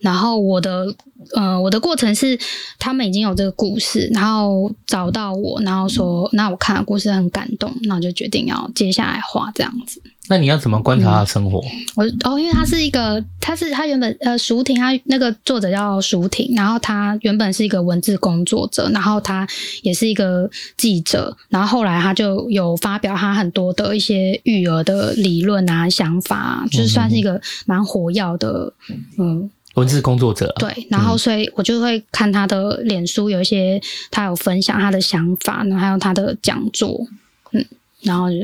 然后我的呃，我的过程是他们已经有这个故事，然后找到我，然后说，那我看了故事很感动，那我就决定要接下来画这样子。那你要怎么观察他的生活？嗯、我哦，因为他是一个，他是他原本呃，舒婷，他那个作者叫舒婷，然后他原本是一个文字工作者，然后他也是一个记者，然后后来他就有发表他很多的一些育儿的理论啊、想法啊，就是算是一个蛮活跃的，嗯，文字工作者。对，然后所以我就会看他的脸书，有一些他有分享他的想法，然后还有他的讲座，嗯，然后就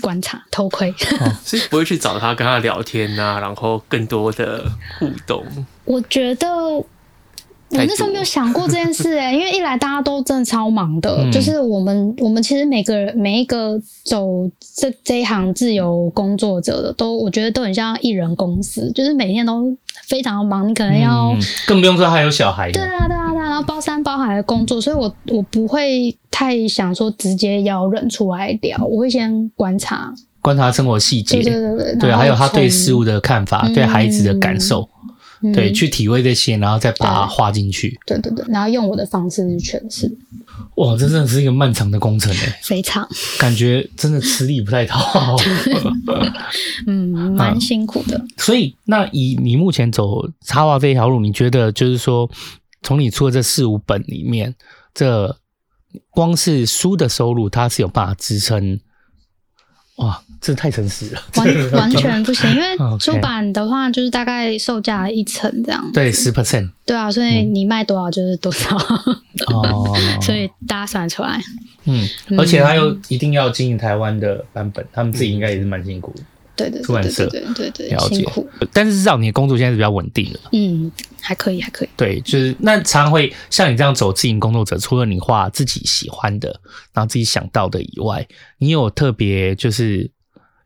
观察偷窥，所以不会去找他跟他聊天啊，然后更多的互动。我觉得。我那时候没有想过这件事哎、欸，因为一来大家都真的超忙的，嗯、就是我们我们其实每个人每一个走这这一行自由工作者的，都我觉得都很像艺人公司，就是每天都非常忙，你可能要、嗯、更不用说还有小孩，对啊对啊对啊，然后包山包海的工作，所以我我不会太想说直接邀人出来聊，我会先观察观察生活细节，对对对对，对，还有他对事物的看法，嗯、对孩子的感受。对，去体会这些，然后再把它画进去。对对对，然后用我的方式去诠释。哇，这真的是一个漫长的工程诶，非常。感觉真的吃力不太讨。嗯，蛮辛苦的。所以，那以你目前走插画这一条路，你觉得就是说，从你出的这四五本里面，这光是书的收入，它是有办法支撑？哇，这太诚实了，完 完全不行，因为 出版的话就是大概售价一成这样，对，十 percent，对啊，所以你卖多少就是多少，哦，所以大家算出来，嗯，而且他又一定要经营台湾的版本，他们自己应该也是蛮辛苦的。对对，出版社对对对，了解。辛苦，但是至少你的工作现在是比较稳定的。嗯，还可以，还可以。对，就是那常常会像你这样走自营工作者，除了你画自己喜欢的，然后自己想到的以外，你有特别就是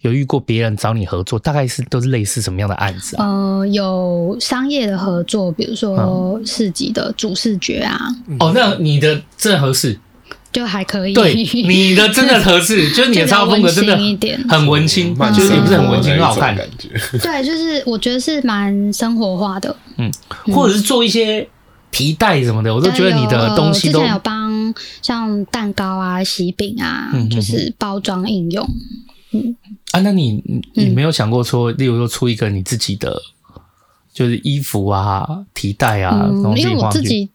有遇过别人找你合作，大概是都是类似什么样的案子啊？呃，有商业的合作，比如说市集的主视觉啊。嗯、哦，那你的正合适。就还可以，对你的真的合适，就是你的插画风格真的很文青，就是也不是很文青，很好看。感觉。对，就是我觉得是蛮生活化的，嗯，或者是做一些皮带什么的，我都觉得你的东西都。之前有帮像蛋糕啊、喜饼啊，就是包装应用。嗯。啊，那你你没有想过说，例如说出一个你自己的，就是衣服啊、皮带啊，因为我自己。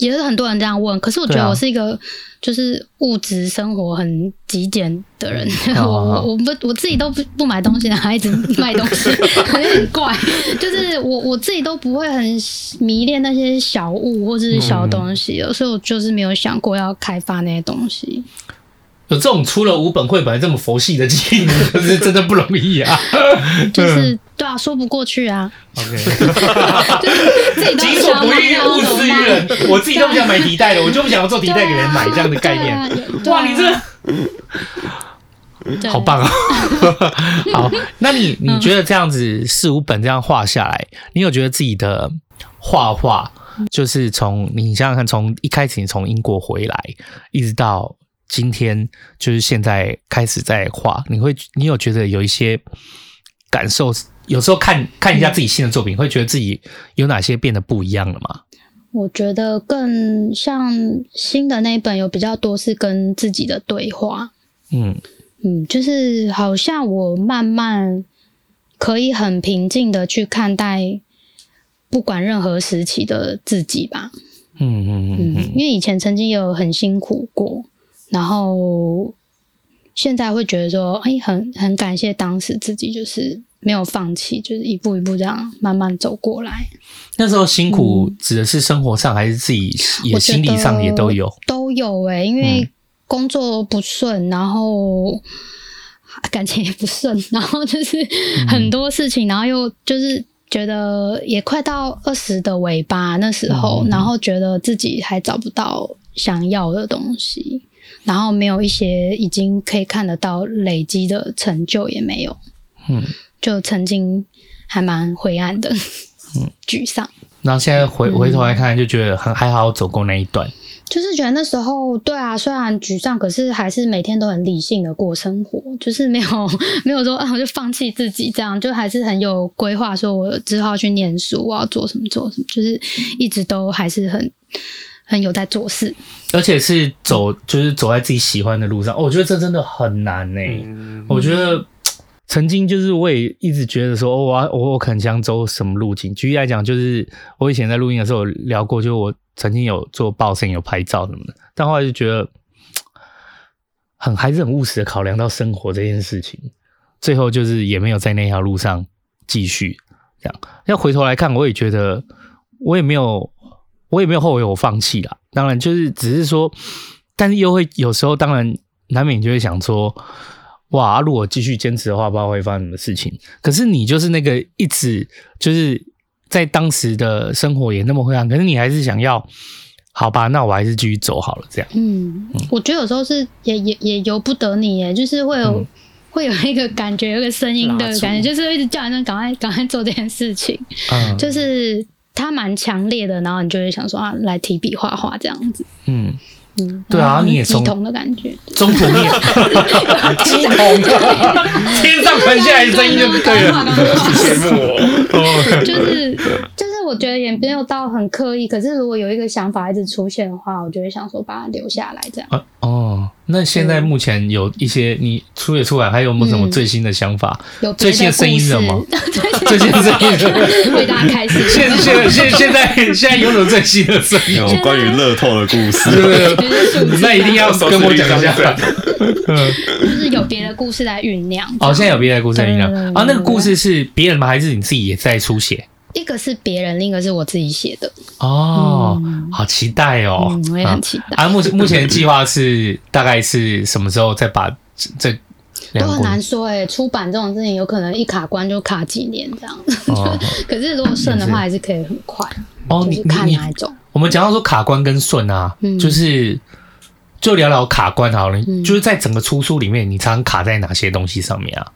也是很多人这样问，可是我觉得我是一个就是物质生活很极简的人，啊、我我不我自己都不不买东西，还一直卖东西，有点怪。就是我我自己都不会很迷恋那些小物或者是小东西，嗯、所以我就是没有想过要开发那些东西。有这种出了五本绘本这么佛系的技能，就 是真的不容易啊！就是对啊，说不过去啊。OK，己所不欲，勿施于人。我自己都不想买提袋的，我就不想要做提袋给人买这样的概念。哇，你这好棒啊！好，那你你觉得这样子四五本这样画下来，你有觉得自己的画画，就是从你想想看，从一开始你从英国回来，一直到。今天就是现在开始在画，你会你有觉得有一些感受？有时候看看一下自己新的作品，会觉得自己有哪些变得不一样了吗？我觉得更像新的那一本有比较多是跟自己的对话。嗯嗯，就是好像我慢慢可以很平静的去看待不管任何时期的自己吧。嗯嗯嗯嗯，因为以前曾经有很辛苦过。然后现在会觉得说，哎，很很感谢当时自己，就是没有放弃，就是一步一步这样慢慢走过来。那时候辛苦指的是生活上，还是自己也心理上也都有？都有哎、欸，因为工作不顺，然后感情也不顺，然后就是很多事情，然后又就是觉得也快到二十的尾巴那时候，然后觉得自己还找不到想要的东西。然后没有一些已经可以看得到累积的成就也没有，嗯，就曾经还蛮灰暗的，嗯，沮丧。然后现在回回头来看，就觉得很还好走过那一段，就是觉得那时候对啊，虽然沮丧，可是还是每天都很理性的过生活，就是没有 没有说啊，我就放弃自己这样，就还是很有规划，说我之后要去念书，我要做什么做什么，就是一直都还是很。很有在做事，而且是走，就是走在自己喜欢的路上。哦，我觉得这真的很难呢、欸。嗯、我觉得曾经就是我也一直觉得说，我我我可能想走什么路径。举例来讲，就是我以前在录音的时候有聊过，就我曾经有做报声，有拍照什么的。但后来就觉得很还是很务实的考量到生活这件事情，最后就是也没有在那条路上继续这样。要回头来看，我也觉得我也没有，我也没有后悔我放弃啦。当然，就是只是说，但是又会有时候，当然难免就会想说，哇，如果继续坚持的话，不知道会发生什么事情。可是你就是那个一直就是在当时的生活也那么灰暗，可是你还是想要。好吧，那我还是继续走好了，这样。嗯，我觉得有时候是也也也由不得你耶，就是会有、嗯、会有一个感觉，有一个声音的感觉，就是一直叫人赶快赶快做这件事情。嗯，就是它蛮强烈的，然后你就会想说啊，来提笔画画这样子。嗯。嗯，对啊，你也乩童的感觉，中途你也 鸡同，天上传下来的声音就对了，羡慕我。就是就是，我觉得也没有到很刻意，可是如果有一个想法一直出现的话，我就会想说把它留下来这样。啊、哦，那现在目前有一些你出也出来，还有没有什么最新的想法？嗯、有最新的声音了吗？最新的声音为大家开始。现现现现在现在有什么最新的声音？有关于乐透的故事。那一定要跟我讲一下。就是有别的故事在酝酿。哦，现在有别的故事在酝酿啊？那个故事是别人吗？还是你自己也在书写？一个是别人，另一个是我自己写的。哦，好期待哦！我也很期待。啊，目前 目前的计划是大概是什么时候再把这都很难说哎。出版这种事情有可能一卡关就卡几年这样。可是如果顺的话，还是可以很快。哦，你看哪一种？我们讲到说卡关跟顺啊，就是。就聊聊卡关好了，嗯、就是在整个出书里面，你常常卡在哪些东西上面啊？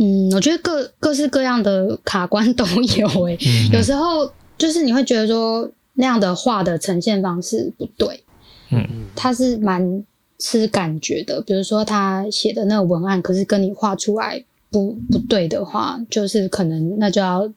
嗯，我觉得各各式各样的卡关都有诶、欸。嗯、有时候就是你会觉得说那样的画的呈现方式不对，嗯，他是蛮吃感觉的。比如说他写的那个文案，可是跟你画出来不不对的话，就是可能那就要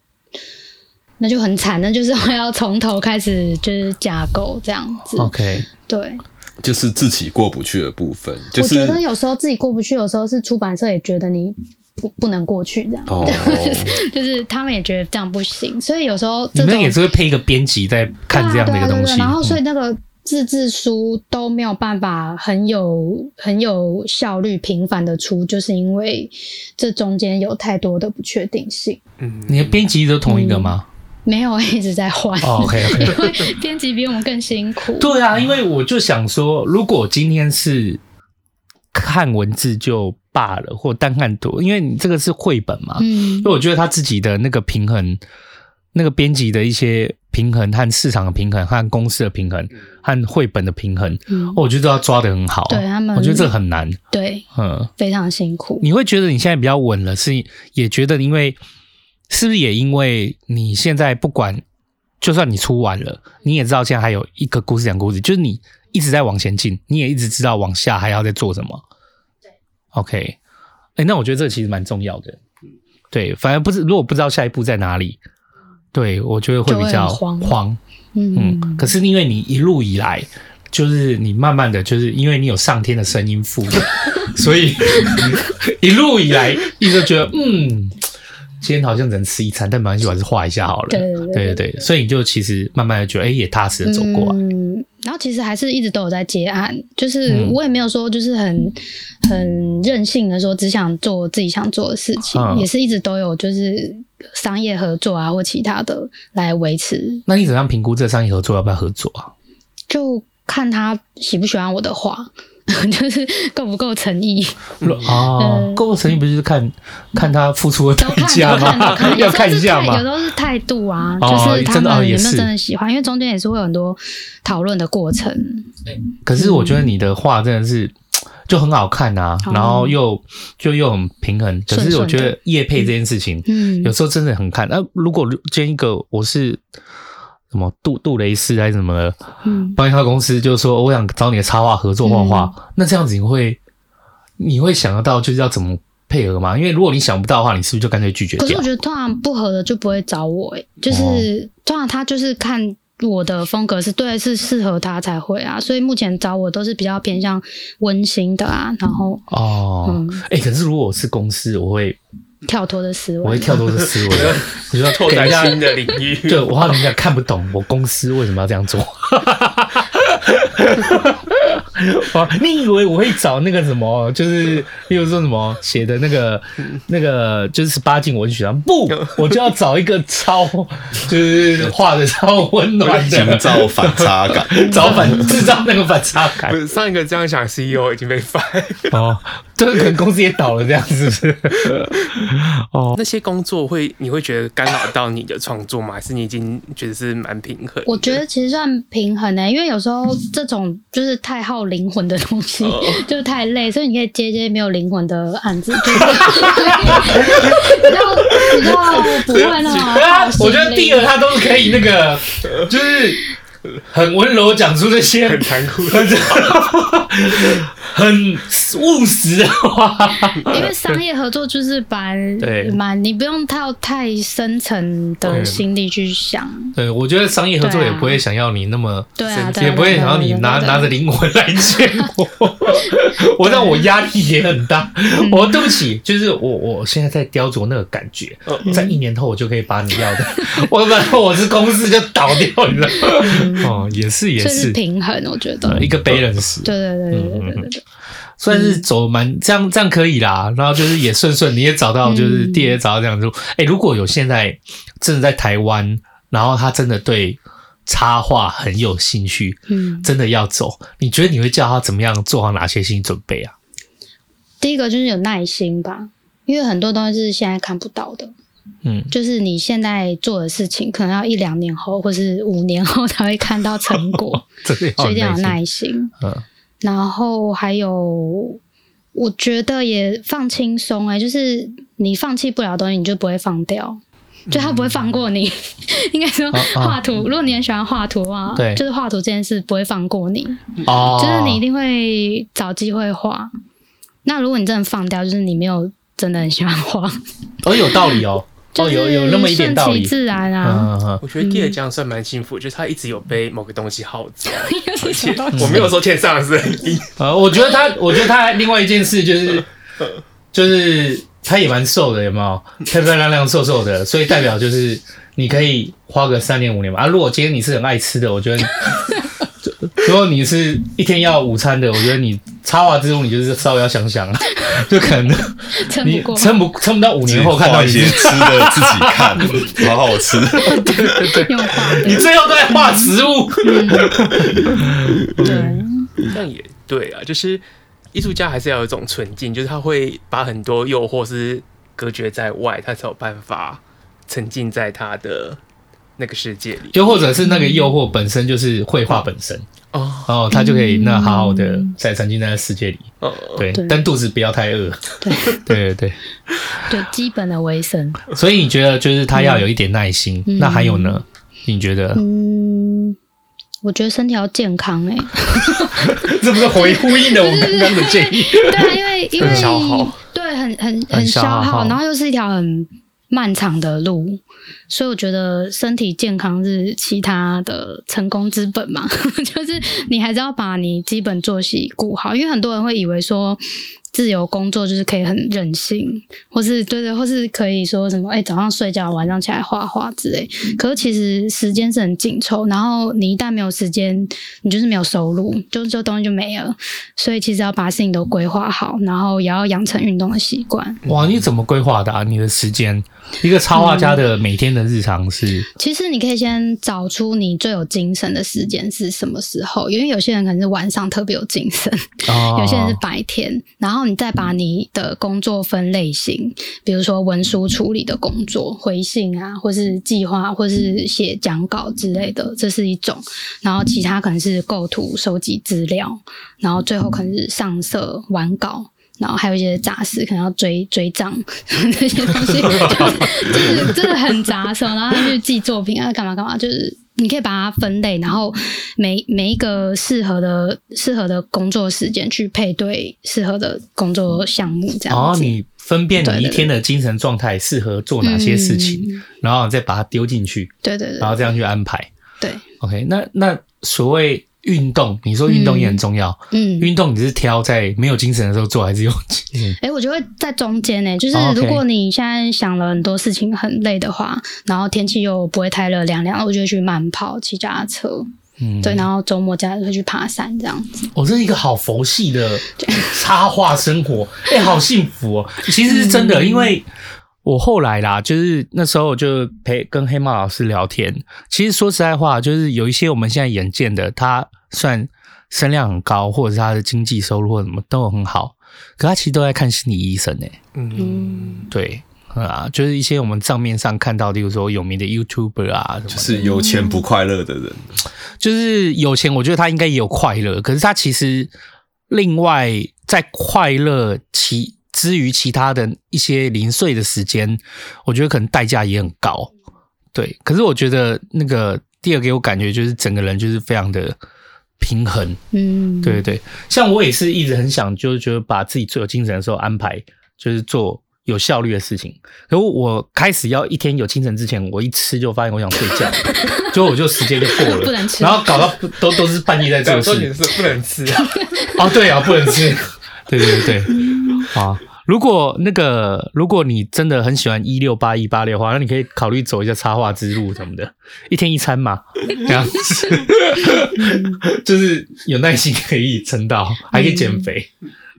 那就很惨，那就是会要从头开始就是架构这样子。OK，对。就是自己过不去的部分，就是、我觉得有时候自己过不去，有时候是出版社也觉得你不不能过去这样，哦、就是他们也觉得这样不行，所以有时候这你们也是会配一个编辑在看这样的一个东西，对啊啊啊，然后所以那个自制书都没有办法很有很有效率频繁的出，就是因为这中间有太多的不确定性。嗯，你的编辑都同一个吗？嗯没有，一直在换。Oh, OK OK，因为编辑比我们更辛苦。对啊，因为我就想说，如果今天是看文字就罢了，或单看图，因为你这个是绘本嘛，嗯，所以我觉得他自己的那个平衡，那个编辑的一些平衡和市场的平衡，和公司的平衡，和绘本的平衡，嗯，我觉得都要抓得很好。对他们，我觉得这个很难。对，嗯，非常辛苦。你会觉得你现在比较稳了，是也觉得因为。是不是也因为你现在不管，就算你出完了，你也知道现在还有一个故事讲故事，就是你一直在往前进，你也一直知道往下还要再做什么。对，OK，哎、欸，那我觉得这个其实蛮重要的。对，反而不是，如果不知道下一步在哪里，对我觉得会比较慌。慌嗯，嗯，可是因为你一路以来，就是你慢慢的就是因为你有上天的声音附着，所以 一路以来一直觉得嗯。今天好像只能吃一餐，但没关系，我还是画一下好了。对对对，所以你就其实慢慢的觉得，哎、欸，也踏实的走过来。嗯，然后其实还是一直都有在接案，就是我也没有说就是很很任性的说只想做自己想做的事情，嗯、也是一直都有就是商业合作啊或其他的来维持。那你怎样评估这商业合作要不要合作啊？就看他喜不喜欢我的画。就是够不够诚意啊，够不够诚意不是看看他付出的代价吗？要看一下嘛？有时候是态度啊，就是他们有没有真的喜欢，因为中间也是会有很多讨论的过程。可是我觉得你的画真的是就很好看啊，然后又就又很平衡。可是我觉得叶配这件事情，嗯，有时候真的很看。那如果今天一个我是。什么杜杜蕾斯还是什么的？嗯，帮一家公司就是说，我想找你的插画合作画画。嗯、那这样子你会你会想得到就是要怎么配合吗？因为如果你想不到的话，你是不是就干脆拒绝掉？可是我觉得通常不合的就不会找我，诶，就是通常他就是看我的风格是对，是适合他才会啊。所以目前找我都是比较偏向温馨的啊。然后哦，嗯，哎、欸，可是如果我是公司，我会。跳脱的思维，我会跳脱的思维，你说拓展新的领域，对，我怕人家看不懂我公司为什么要这样做。哦，你以为我会找那个什么？就是，例如说什么写的那个那个，就是十八禁文学啊？不，我就要找一个超，就是画的超温暖的，营造反差感，找反制造那个反差感。上一个这样想，CEO 已经被 fire 哦，就是可能公司也倒了，这样是不是？哦，那些工作会你会觉得干扰到你的创作吗？还是你已经觉得是蛮平衡？我觉得其实算平衡呢、欸，因为有时候这种就是太耗灵魂的东西，就是太累，所以你可以接接没有灵魂的案子，就是比较比较不会那种。我觉得第二他都是可以那个，就是很温柔讲出这些很残酷的。很务实的话，因为商业合作就是把对蛮，你不用套太深层的心力去想。对，我觉得商业合作也不会想要你那么，对啊，也不会想要你拿拿着灵魂来见我。我让我压力也很大。我对不起，就是我我现在在雕琢那个感觉，在一年后我就可以把你要的，我本来我是公司就倒掉了。哦，也是也是平衡，我觉得一个 balance。对对对对对对。算是走蛮这样，这样可以啦。然后就是也顺顺，你也找到，就是弟也找到这样子。哎、欸，如果有现在真的在台湾，然后他真的对插画很有兴趣，嗯，真的要走，你觉得你会叫他怎么样做好哪些心理准备啊？第一个就是有耐心吧，因为很多东西是现在看不到的，嗯，就是你现在做的事情，可能要一两年后或是五年后才会看到成果，所以一定要有耐心，嗯。然后还有，我觉得也放轻松哎，就是你放弃不了的东西，你就不会放掉，就他不会放过你。应该说画图，如果你很喜欢画图的话，对，就是画图这件事不会放过你。哦，就是你一定会找机会画。那如果你真的放掉，就是你没有真的很喜欢画。哦，有道理哦。哦，有有那么一点道理，顺其自然啊。嗯、我觉得第二这样算蛮幸福，就是他一直有被某个东西号召，而且我没有说天上是很低。呃，我觉得他，我觉得他另外一件事就是，就是他也蛮瘦的，有没有？漂漂亮亮、瘦瘦的，所以代表就是你可以花个三年五年吧。啊，如果今天你是很爱吃的，我觉得。如果你是一天要午餐的，我觉得你插画之路，你就是稍微要想想，就可能你撑不撑不到五年后看到一些吃的自己看，好好吃。对对对，你最后都在画植物。对，这样也对啊，就是艺术家还是要有一种纯净，就是他会把很多诱惑是隔绝在外，他才有办法沉浸在他的。那个世界里，又或者是那个诱惑本身就是绘画本身哦，哦，他就可以那好好的在沉浸在那世界里。哦，对，但肚子不要太饿，对。对 对。对，对基本的维生。所以你觉得就是他要有一点耐心，那还有呢？你觉得？嗯，我觉得身体要健康哎，这不是回呼应了我刚刚的建议？对啊，因为因为消耗，对，很很很消耗，然后又是一条很漫长的路。所以我觉得身体健康是其他的成功之本嘛，就是你还是要把你基本作息顾好，因为很多人会以为说。自由工作就是可以很任性，或是对对，或是可以说什么哎、欸，早上睡觉，晚上起来画画之类。可是其实时间是很紧凑，然后你一旦没有时间，你就是没有收入，就这东西就没了。所以其实要把事情都规划好，然后也要养成运动的习惯。哇，你怎么规划的啊？你的时间，一个插画家的每天的日常是？其实你可以先找出你最有精神的时间是什么时候，因为有些人可能是晚上特别有精神，哦、有些人是白天，然后。你再把你的工作分类型，比如说文书处理的工作、回信啊，或是计划，或是写讲稿之类的，这是一种。然后其他可能是构图、收集资料，然后最后可能是上色、完稿，然后还有一些杂事，可能要追追账这些东西，就是真的很杂手。然后他就记作品啊，干嘛干嘛，就是。你可以把它分类，然后每每一个适合的适合的工作时间去配对适合的工作项目，这样。哦，你分辨你一天的精神状态适合做哪些事情，嗯、然后再把它丢进去。对对对。然后这样去安排。对。OK，那那所谓。运动，你说运动也很重要。嗯，运动你是挑在没有精神的时候做，还是有 精神？哎、欸，我觉得在中间呢，就是如果你现在想了很多事情很累的话，然后天气又不会太热，凉凉，我就会去慢跑、骑脚踏车。嗯，对，然后周末假日会去爬山这样子。哦，这是一个好佛系的 插画生活，哎、欸，好幸福哦。其实是真的，因为我后来啦，就是那时候就陪跟黑猫老师聊天。其实说实在话，就是有一些我们现在眼见的，他算声量很高，或者是他的经济收入或什么都很好，可他其实都在看心理医生呢。嗯，对。啊，就是一些我们账面上看到的，比如说有名的 YouTuber 啊，就是有钱不快乐的人，就是有钱，我觉得他应该也有快乐，可是他其实另外在快乐其之于其他的一些零碎的时间，我觉得可能代价也很高。对，可是我觉得那个第二给我感觉就是整个人就是非常的平衡。嗯，对对对，像我也是一直很想，就是觉得把自己最有精神的时候安排，就是做。有效率的事情，可是我开始要一天有清晨之前，我一吃就发现我想睡觉，结果我就时间就过了，不能吃，然后搞到都都是半夜在做事，不能吃啊！哦，对啊，不能吃，对对对，啊，如果那个如果你真的很喜欢一六八一八六的话，那你可以考虑走一下插画之路什么的，一天一餐嘛，这样。子，就是有耐心可以撑到，还可以减肥，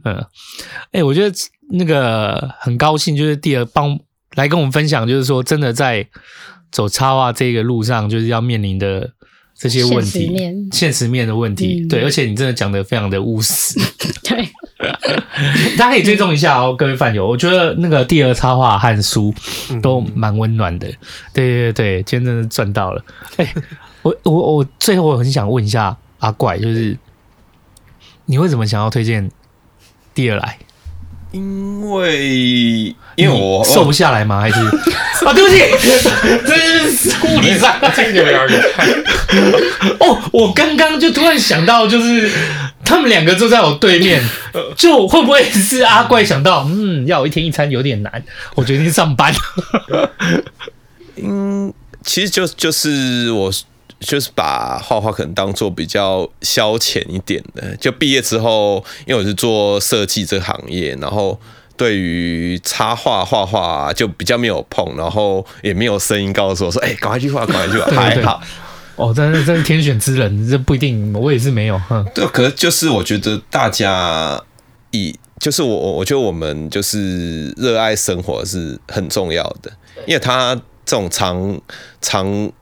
嗯，哎、欸，我觉得。那个很高兴，就是第二帮来跟我们分享，就是说真的在走插画这个路上，就是要面临的这些问题，现实面，现实面的问题，嗯、对，而且你真的讲的非常的务实，对，大家可以追踪一下哦，各位饭友，我觉得那个第二插画和书都蛮温暖的，对对对，今天真的赚到了，哎、欸，我我我最后我很想问一下阿怪，就是你为什么想要推荐第二来？因为因为我瘦不下来吗？还是 啊？对不起，这是物理上这个两个。哦，我刚刚就突然想到，就是他们两个坐在我对面，就会不会是阿怪想到，嗯，要我一天一餐有点难，我决定上班。嗯，其实就就是我。就是把画画可能当做比较消遣一点的，就毕业之后，因为我是做设计这个行业，然后对于插画画画就比较没有碰，然后也没有声音告诉我说：“哎、欸，赶快去画，赶快去画。”还好。哦，真是真是天选之人，这不一定，我也是没有。哼，对，可是就是我觉得大家以就是我，我觉得我们就是热爱生活是很重要的，因为他这种长长。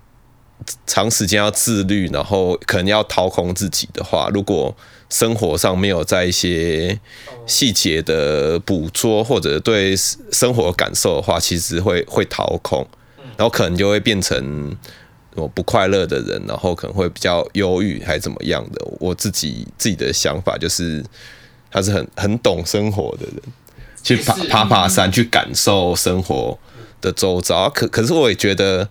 长时间要自律，然后可能要掏空自己的话，如果生活上没有在一些细节的捕捉或者对生活感受的话，其实会会掏空，然后可能就会变成我不快乐的人，然后可能会比较忧郁还是怎么样的。我自己自己的想法就是，他是很很懂生活的人，去爬爬爬山，去感受生活的周遭。可可是我也觉得。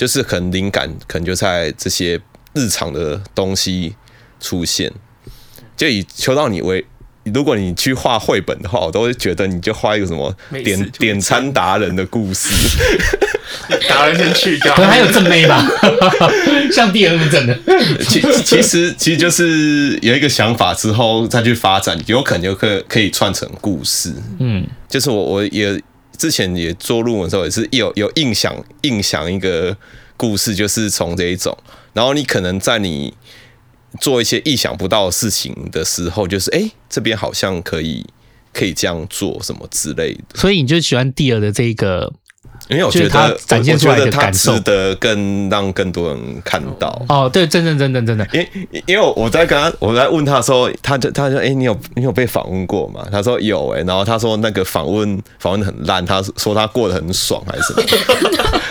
就是可能灵感可能就在这些日常的东西出现，就以求到你为，如果你去画绘本的话，我都会觉得你就画一个什么点点餐达人的故事，达人先去掉，可能还有正妹吧，像第二那么正的。其其实其实就是有一个想法之后再去发展，有可能就可可以串成故事。嗯，就是我我也。之前也做论文的时候，也是有有印象印象一个故事，就是从这一种，然后你可能在你做一些意想不到的事情的时候，就是哎、这边好像可以可以这样做什么之类的，所以你就喜欢第二的这个。因为我觉得他展现出来的感受，值得更让更多人看到。哦，对，真真，真真，真的。因因为我在跟他，我在问他的时候，他就他说：“哎，你有你有被访问过吗？”他说有哎，然后他说那个访问访问得很烂，他说他过得很爽还是什么？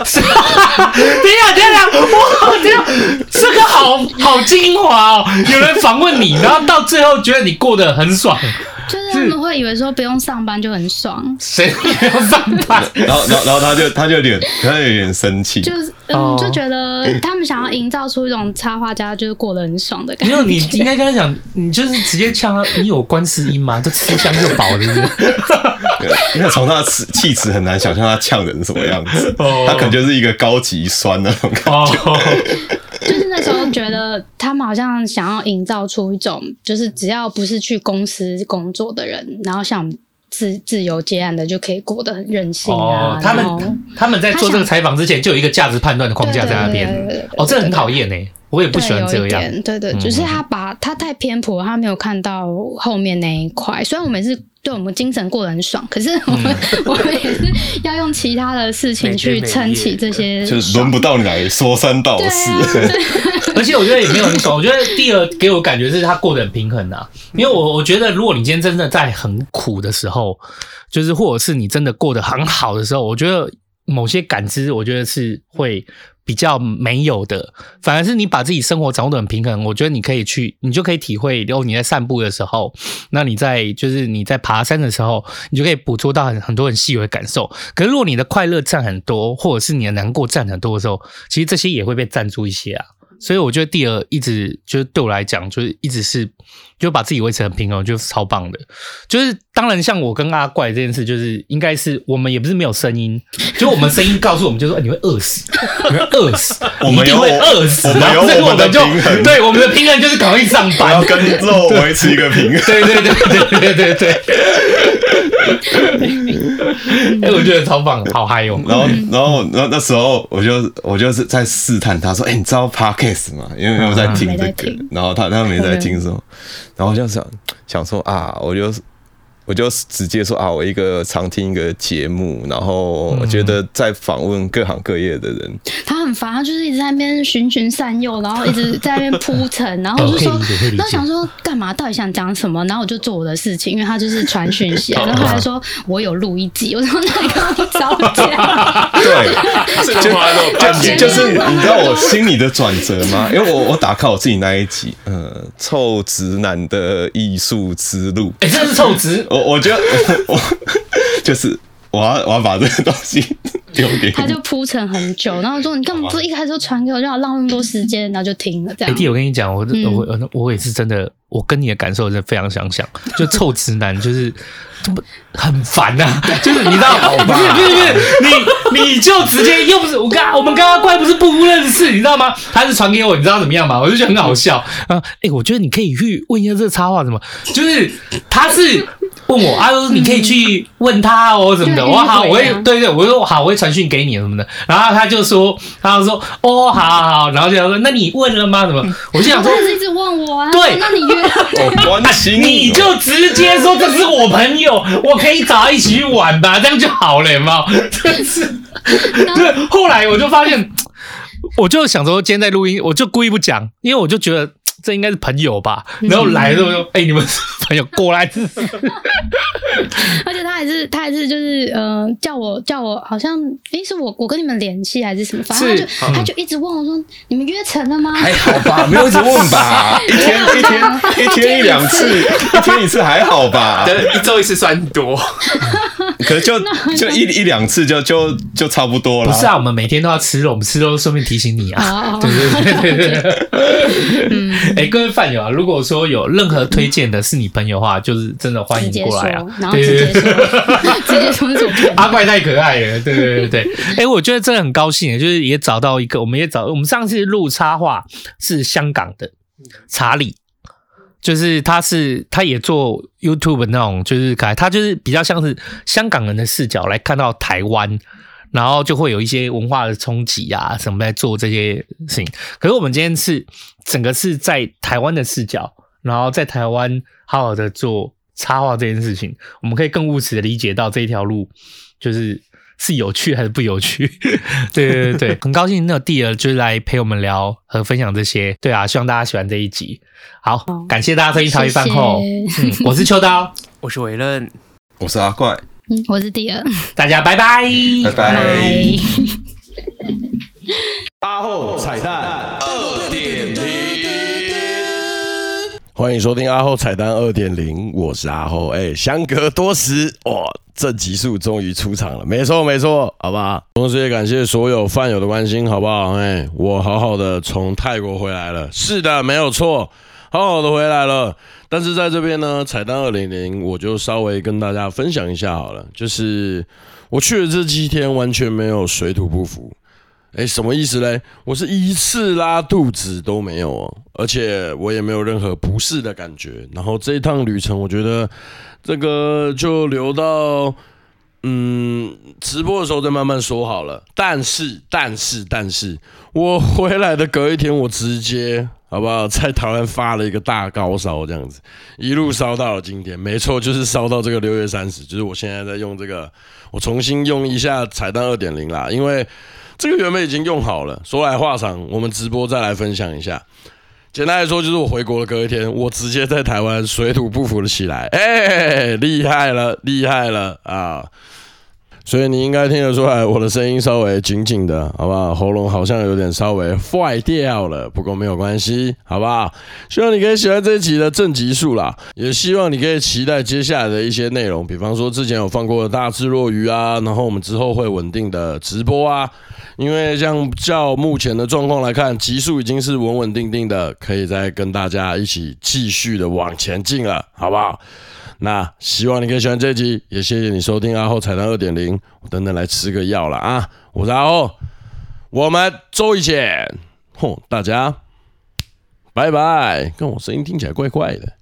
等一下，等一下，哇，这样这个好好精华哦！有人访问你，然后到最后觉得你过得很爽。就是他们会以为说不用上班就很爽，谁不用上班？然后，然后，然后他就他就有点，他就有点生气，就是嗯，就觉得他们想要营造出一种插画家就是过得很爽的感觉。没有，你 应该跟他讲，你就是直接呛他，你有观世音吗？就吃香就饱了，是不是？因为从他的气质很难想象他呛人什么样子，他可能就是一个高级酸那种感觉。就觉得他们好像想要营造出一种，就是只要不是去公司工作的人，然后想自自由接案的就可以过得很任性啊。他们他们在做这个采访之前就有一个价值判断的框架在那边。哦，这很讨厌呢。我也不喜欢这样。对对，就是他把他太偏颇，他没有看到后面那一块。虽然我们是对我们精神过得很爽，可是我们、嗯、我们也是要用其他的事情去撑起这些，就是轮不到你来说三道四。而且我觉得也没有很爽。我觉得第二给我感觉是他过得很平衡啊，因为我我觉得如果你今天真的在很苦的时候，就是或者是你真的过得很好的时候，我觉得。某些感知，我觉得是会比较没有的，反而是你把自己生活掌握的很平衡，我觉得你可以去，你就可以体会。然后你在散步的时候，那你在就是你在爬山的时候，你就可以捕捉到很很多很细微的感受。可是如果你的快乐占很多，或者是你的难过占很多的时候，其实这些也会被占住一些啊。所以我觉得第二一直就是对我来讲，就是一直是就把自己维持很平衡，就是超棒的。就是当然像我跟阿怪这件事，就是应该是我们也不是没有声音，就我们声音告诉我们，就说你会饿死，你会饿死，我们一定会饿死。我们有我们的平衡，对我们的平衡就是赶快去上班，要跟肉维持一个平衡。对对对对对对对。哎、欸，我觉得超棒，好嗨哦！然后，然后，然后那时候我就我就是在试探他说：“哎、欸，你知道 Podcast 吗？”因为我在听这个，然后他他没在 听什么，然后我就想想说啊，我就。我就直接说啊，我一个常听一个节目，然后我觉得在访问各行各业的人，嗯、他很烦，他就是一直在那边循循善诱，然后一直在那边铺陈，然后我就说，那想说干嘛？到底想讲什么？然后我就做我的事情，因为他就是传讯息，然后后来说我有录一集，我说那个不着急。对，就就，就是你知道我心里的转折吗？因为我我打开我自己那一集，呃，臭直男的艺术之路，哎、欸，这是臭直。我觉得 我，我 就是我要我要把这个东西丢给他，就铺陈很久，然后说你干嘛不一开始就传给我，让我浪那么多时间，然后就停了这样。欸、弟，我跟你讲，我我我我也是真的，我跟你的感受是非常相像，就臭直男 就是很烦呐、啊，就是你知道，不是不是不是，你你就直接又不是我刚我们刚刚怪不是不认识，你知道吗？他是传给我，你知道怎么样吗？我就觉得很好笑啊，哎、欸，我觉得你可以去问一下这个插画怎么，就是他是。问我啊，说你可以去问他哦什么的。我说好，我会对对，我说好，我会传讯给你什么的。然后他就说，他就说哦，好好好。然后就说，那你问了吗？什么？我就想说，他一直问我啊。对，那你约我 关心你，你就直接说这是我朋友，我可以找他一起去玩吧，这样就好了嘛。真是。对，后来我就发现，我就想说今天在录音，我就故意不讲，因为我就觉得。这应该是朋友吧，然后来的时候说：“哎、你们是朋友过来试试。”而且他还是他还是就是呃叫我叫我好像哎、欸、是我我跟你们联系还是什么，反正他就、嗯、他就一直问我说：“你们约成了吗？”还好吧，没有一直问吧，一天一天一天一两次，一天一次还好吧，一周一次算多。可是就就一一两次就就就差不多了。不是啊，我们每天都要吃肉，我们吃肉顺便提醒你啊。对对对对对。嗯，哎，各位饭友啊，如果说有任何推荐的是你朋友的话，就是真的欢迎过来啊。然后直接说，直接说是阿怪太可爱了。对对对对。哎，我觉得真的很高兴，就是也找到一个，我们也找我们上次录插画是香港的查理。就是他是他也做 YouTube 那种，就是改他就是比较像是香港人的视角来看到台湾，然后就会有一些文化的冲击啊什么在做这些事情。可是我们今天是整个是在台湾的视角，然后在台湾好好的做插画这件事情，我们可以更务实的理解到这一条路就是。是有趣还是不有趣？对对对对，很高兴那弟儿就是来陪我们聊和分享这些。对啊，希望大家喜欢这一集。好，感谢大家收听茶余饭后。嗯，我是秋刀，我是伟任，我是阿怪，嗯，我是弟儿。大家拜拜，拜拜。八后彩蛋二点零，欢迎收听阿后彩蛋二点零，我是阿后。哎，相隔多时哇。这集数终于出场了，没错没错，好吧。同时也感谢所有饭友的关心，好不好？哎，我好好的从泰国回来了，是的，没有错，好好的回来了。但是在这边呢，彩蛋二零零，我就稍微跟大家分享一下好了，就是我去的这七天完全没有水土不服。哎，什么意思嘞？我是一次拉肚子都没有哦，而且我也没有任何不适的感觉。然后这一趟旅程，我觉得。这个就留到嗯，直播的时候再慢慢说好了。但是，但是，但是我回来的隔一天，我直接好不好，在台湾发了一个大高烧，这样子一路烧到了今天。没错，就是烧到这个六月三十，就是我现在在用这个，我重新用一下彩蛋二点零啦，因为这个原本已经用好了。说来话长，我们直播再来分享一下。简单来说，就是我回国的隔一天，我直接在台湾水土不服了起来，哎，厉害了，厉害了啊！所以你应该听得出来，我的声音稍微紧紧的，好不好？喉咙好像有点稍微坏掉了，不过没有关系，好不好？希望你可以喜欢这一集的正集数啦，也希望你可以期待接下来的一些内容，比方说之前有放过的大智若愚啊，然后我们之后会稳定的直播啊。因为像照目前的状况来看，集数已经是稳稳定定的，可以再跟大家一起继续的往前进了，好不好？那希望你可以喜欢这集，也谢谢你收听阿后彩蛋二点零，我等等来吃个药了啊！我是阿后，我们周一见，吼，大家拜拜，跟我声音听起来怪怪的。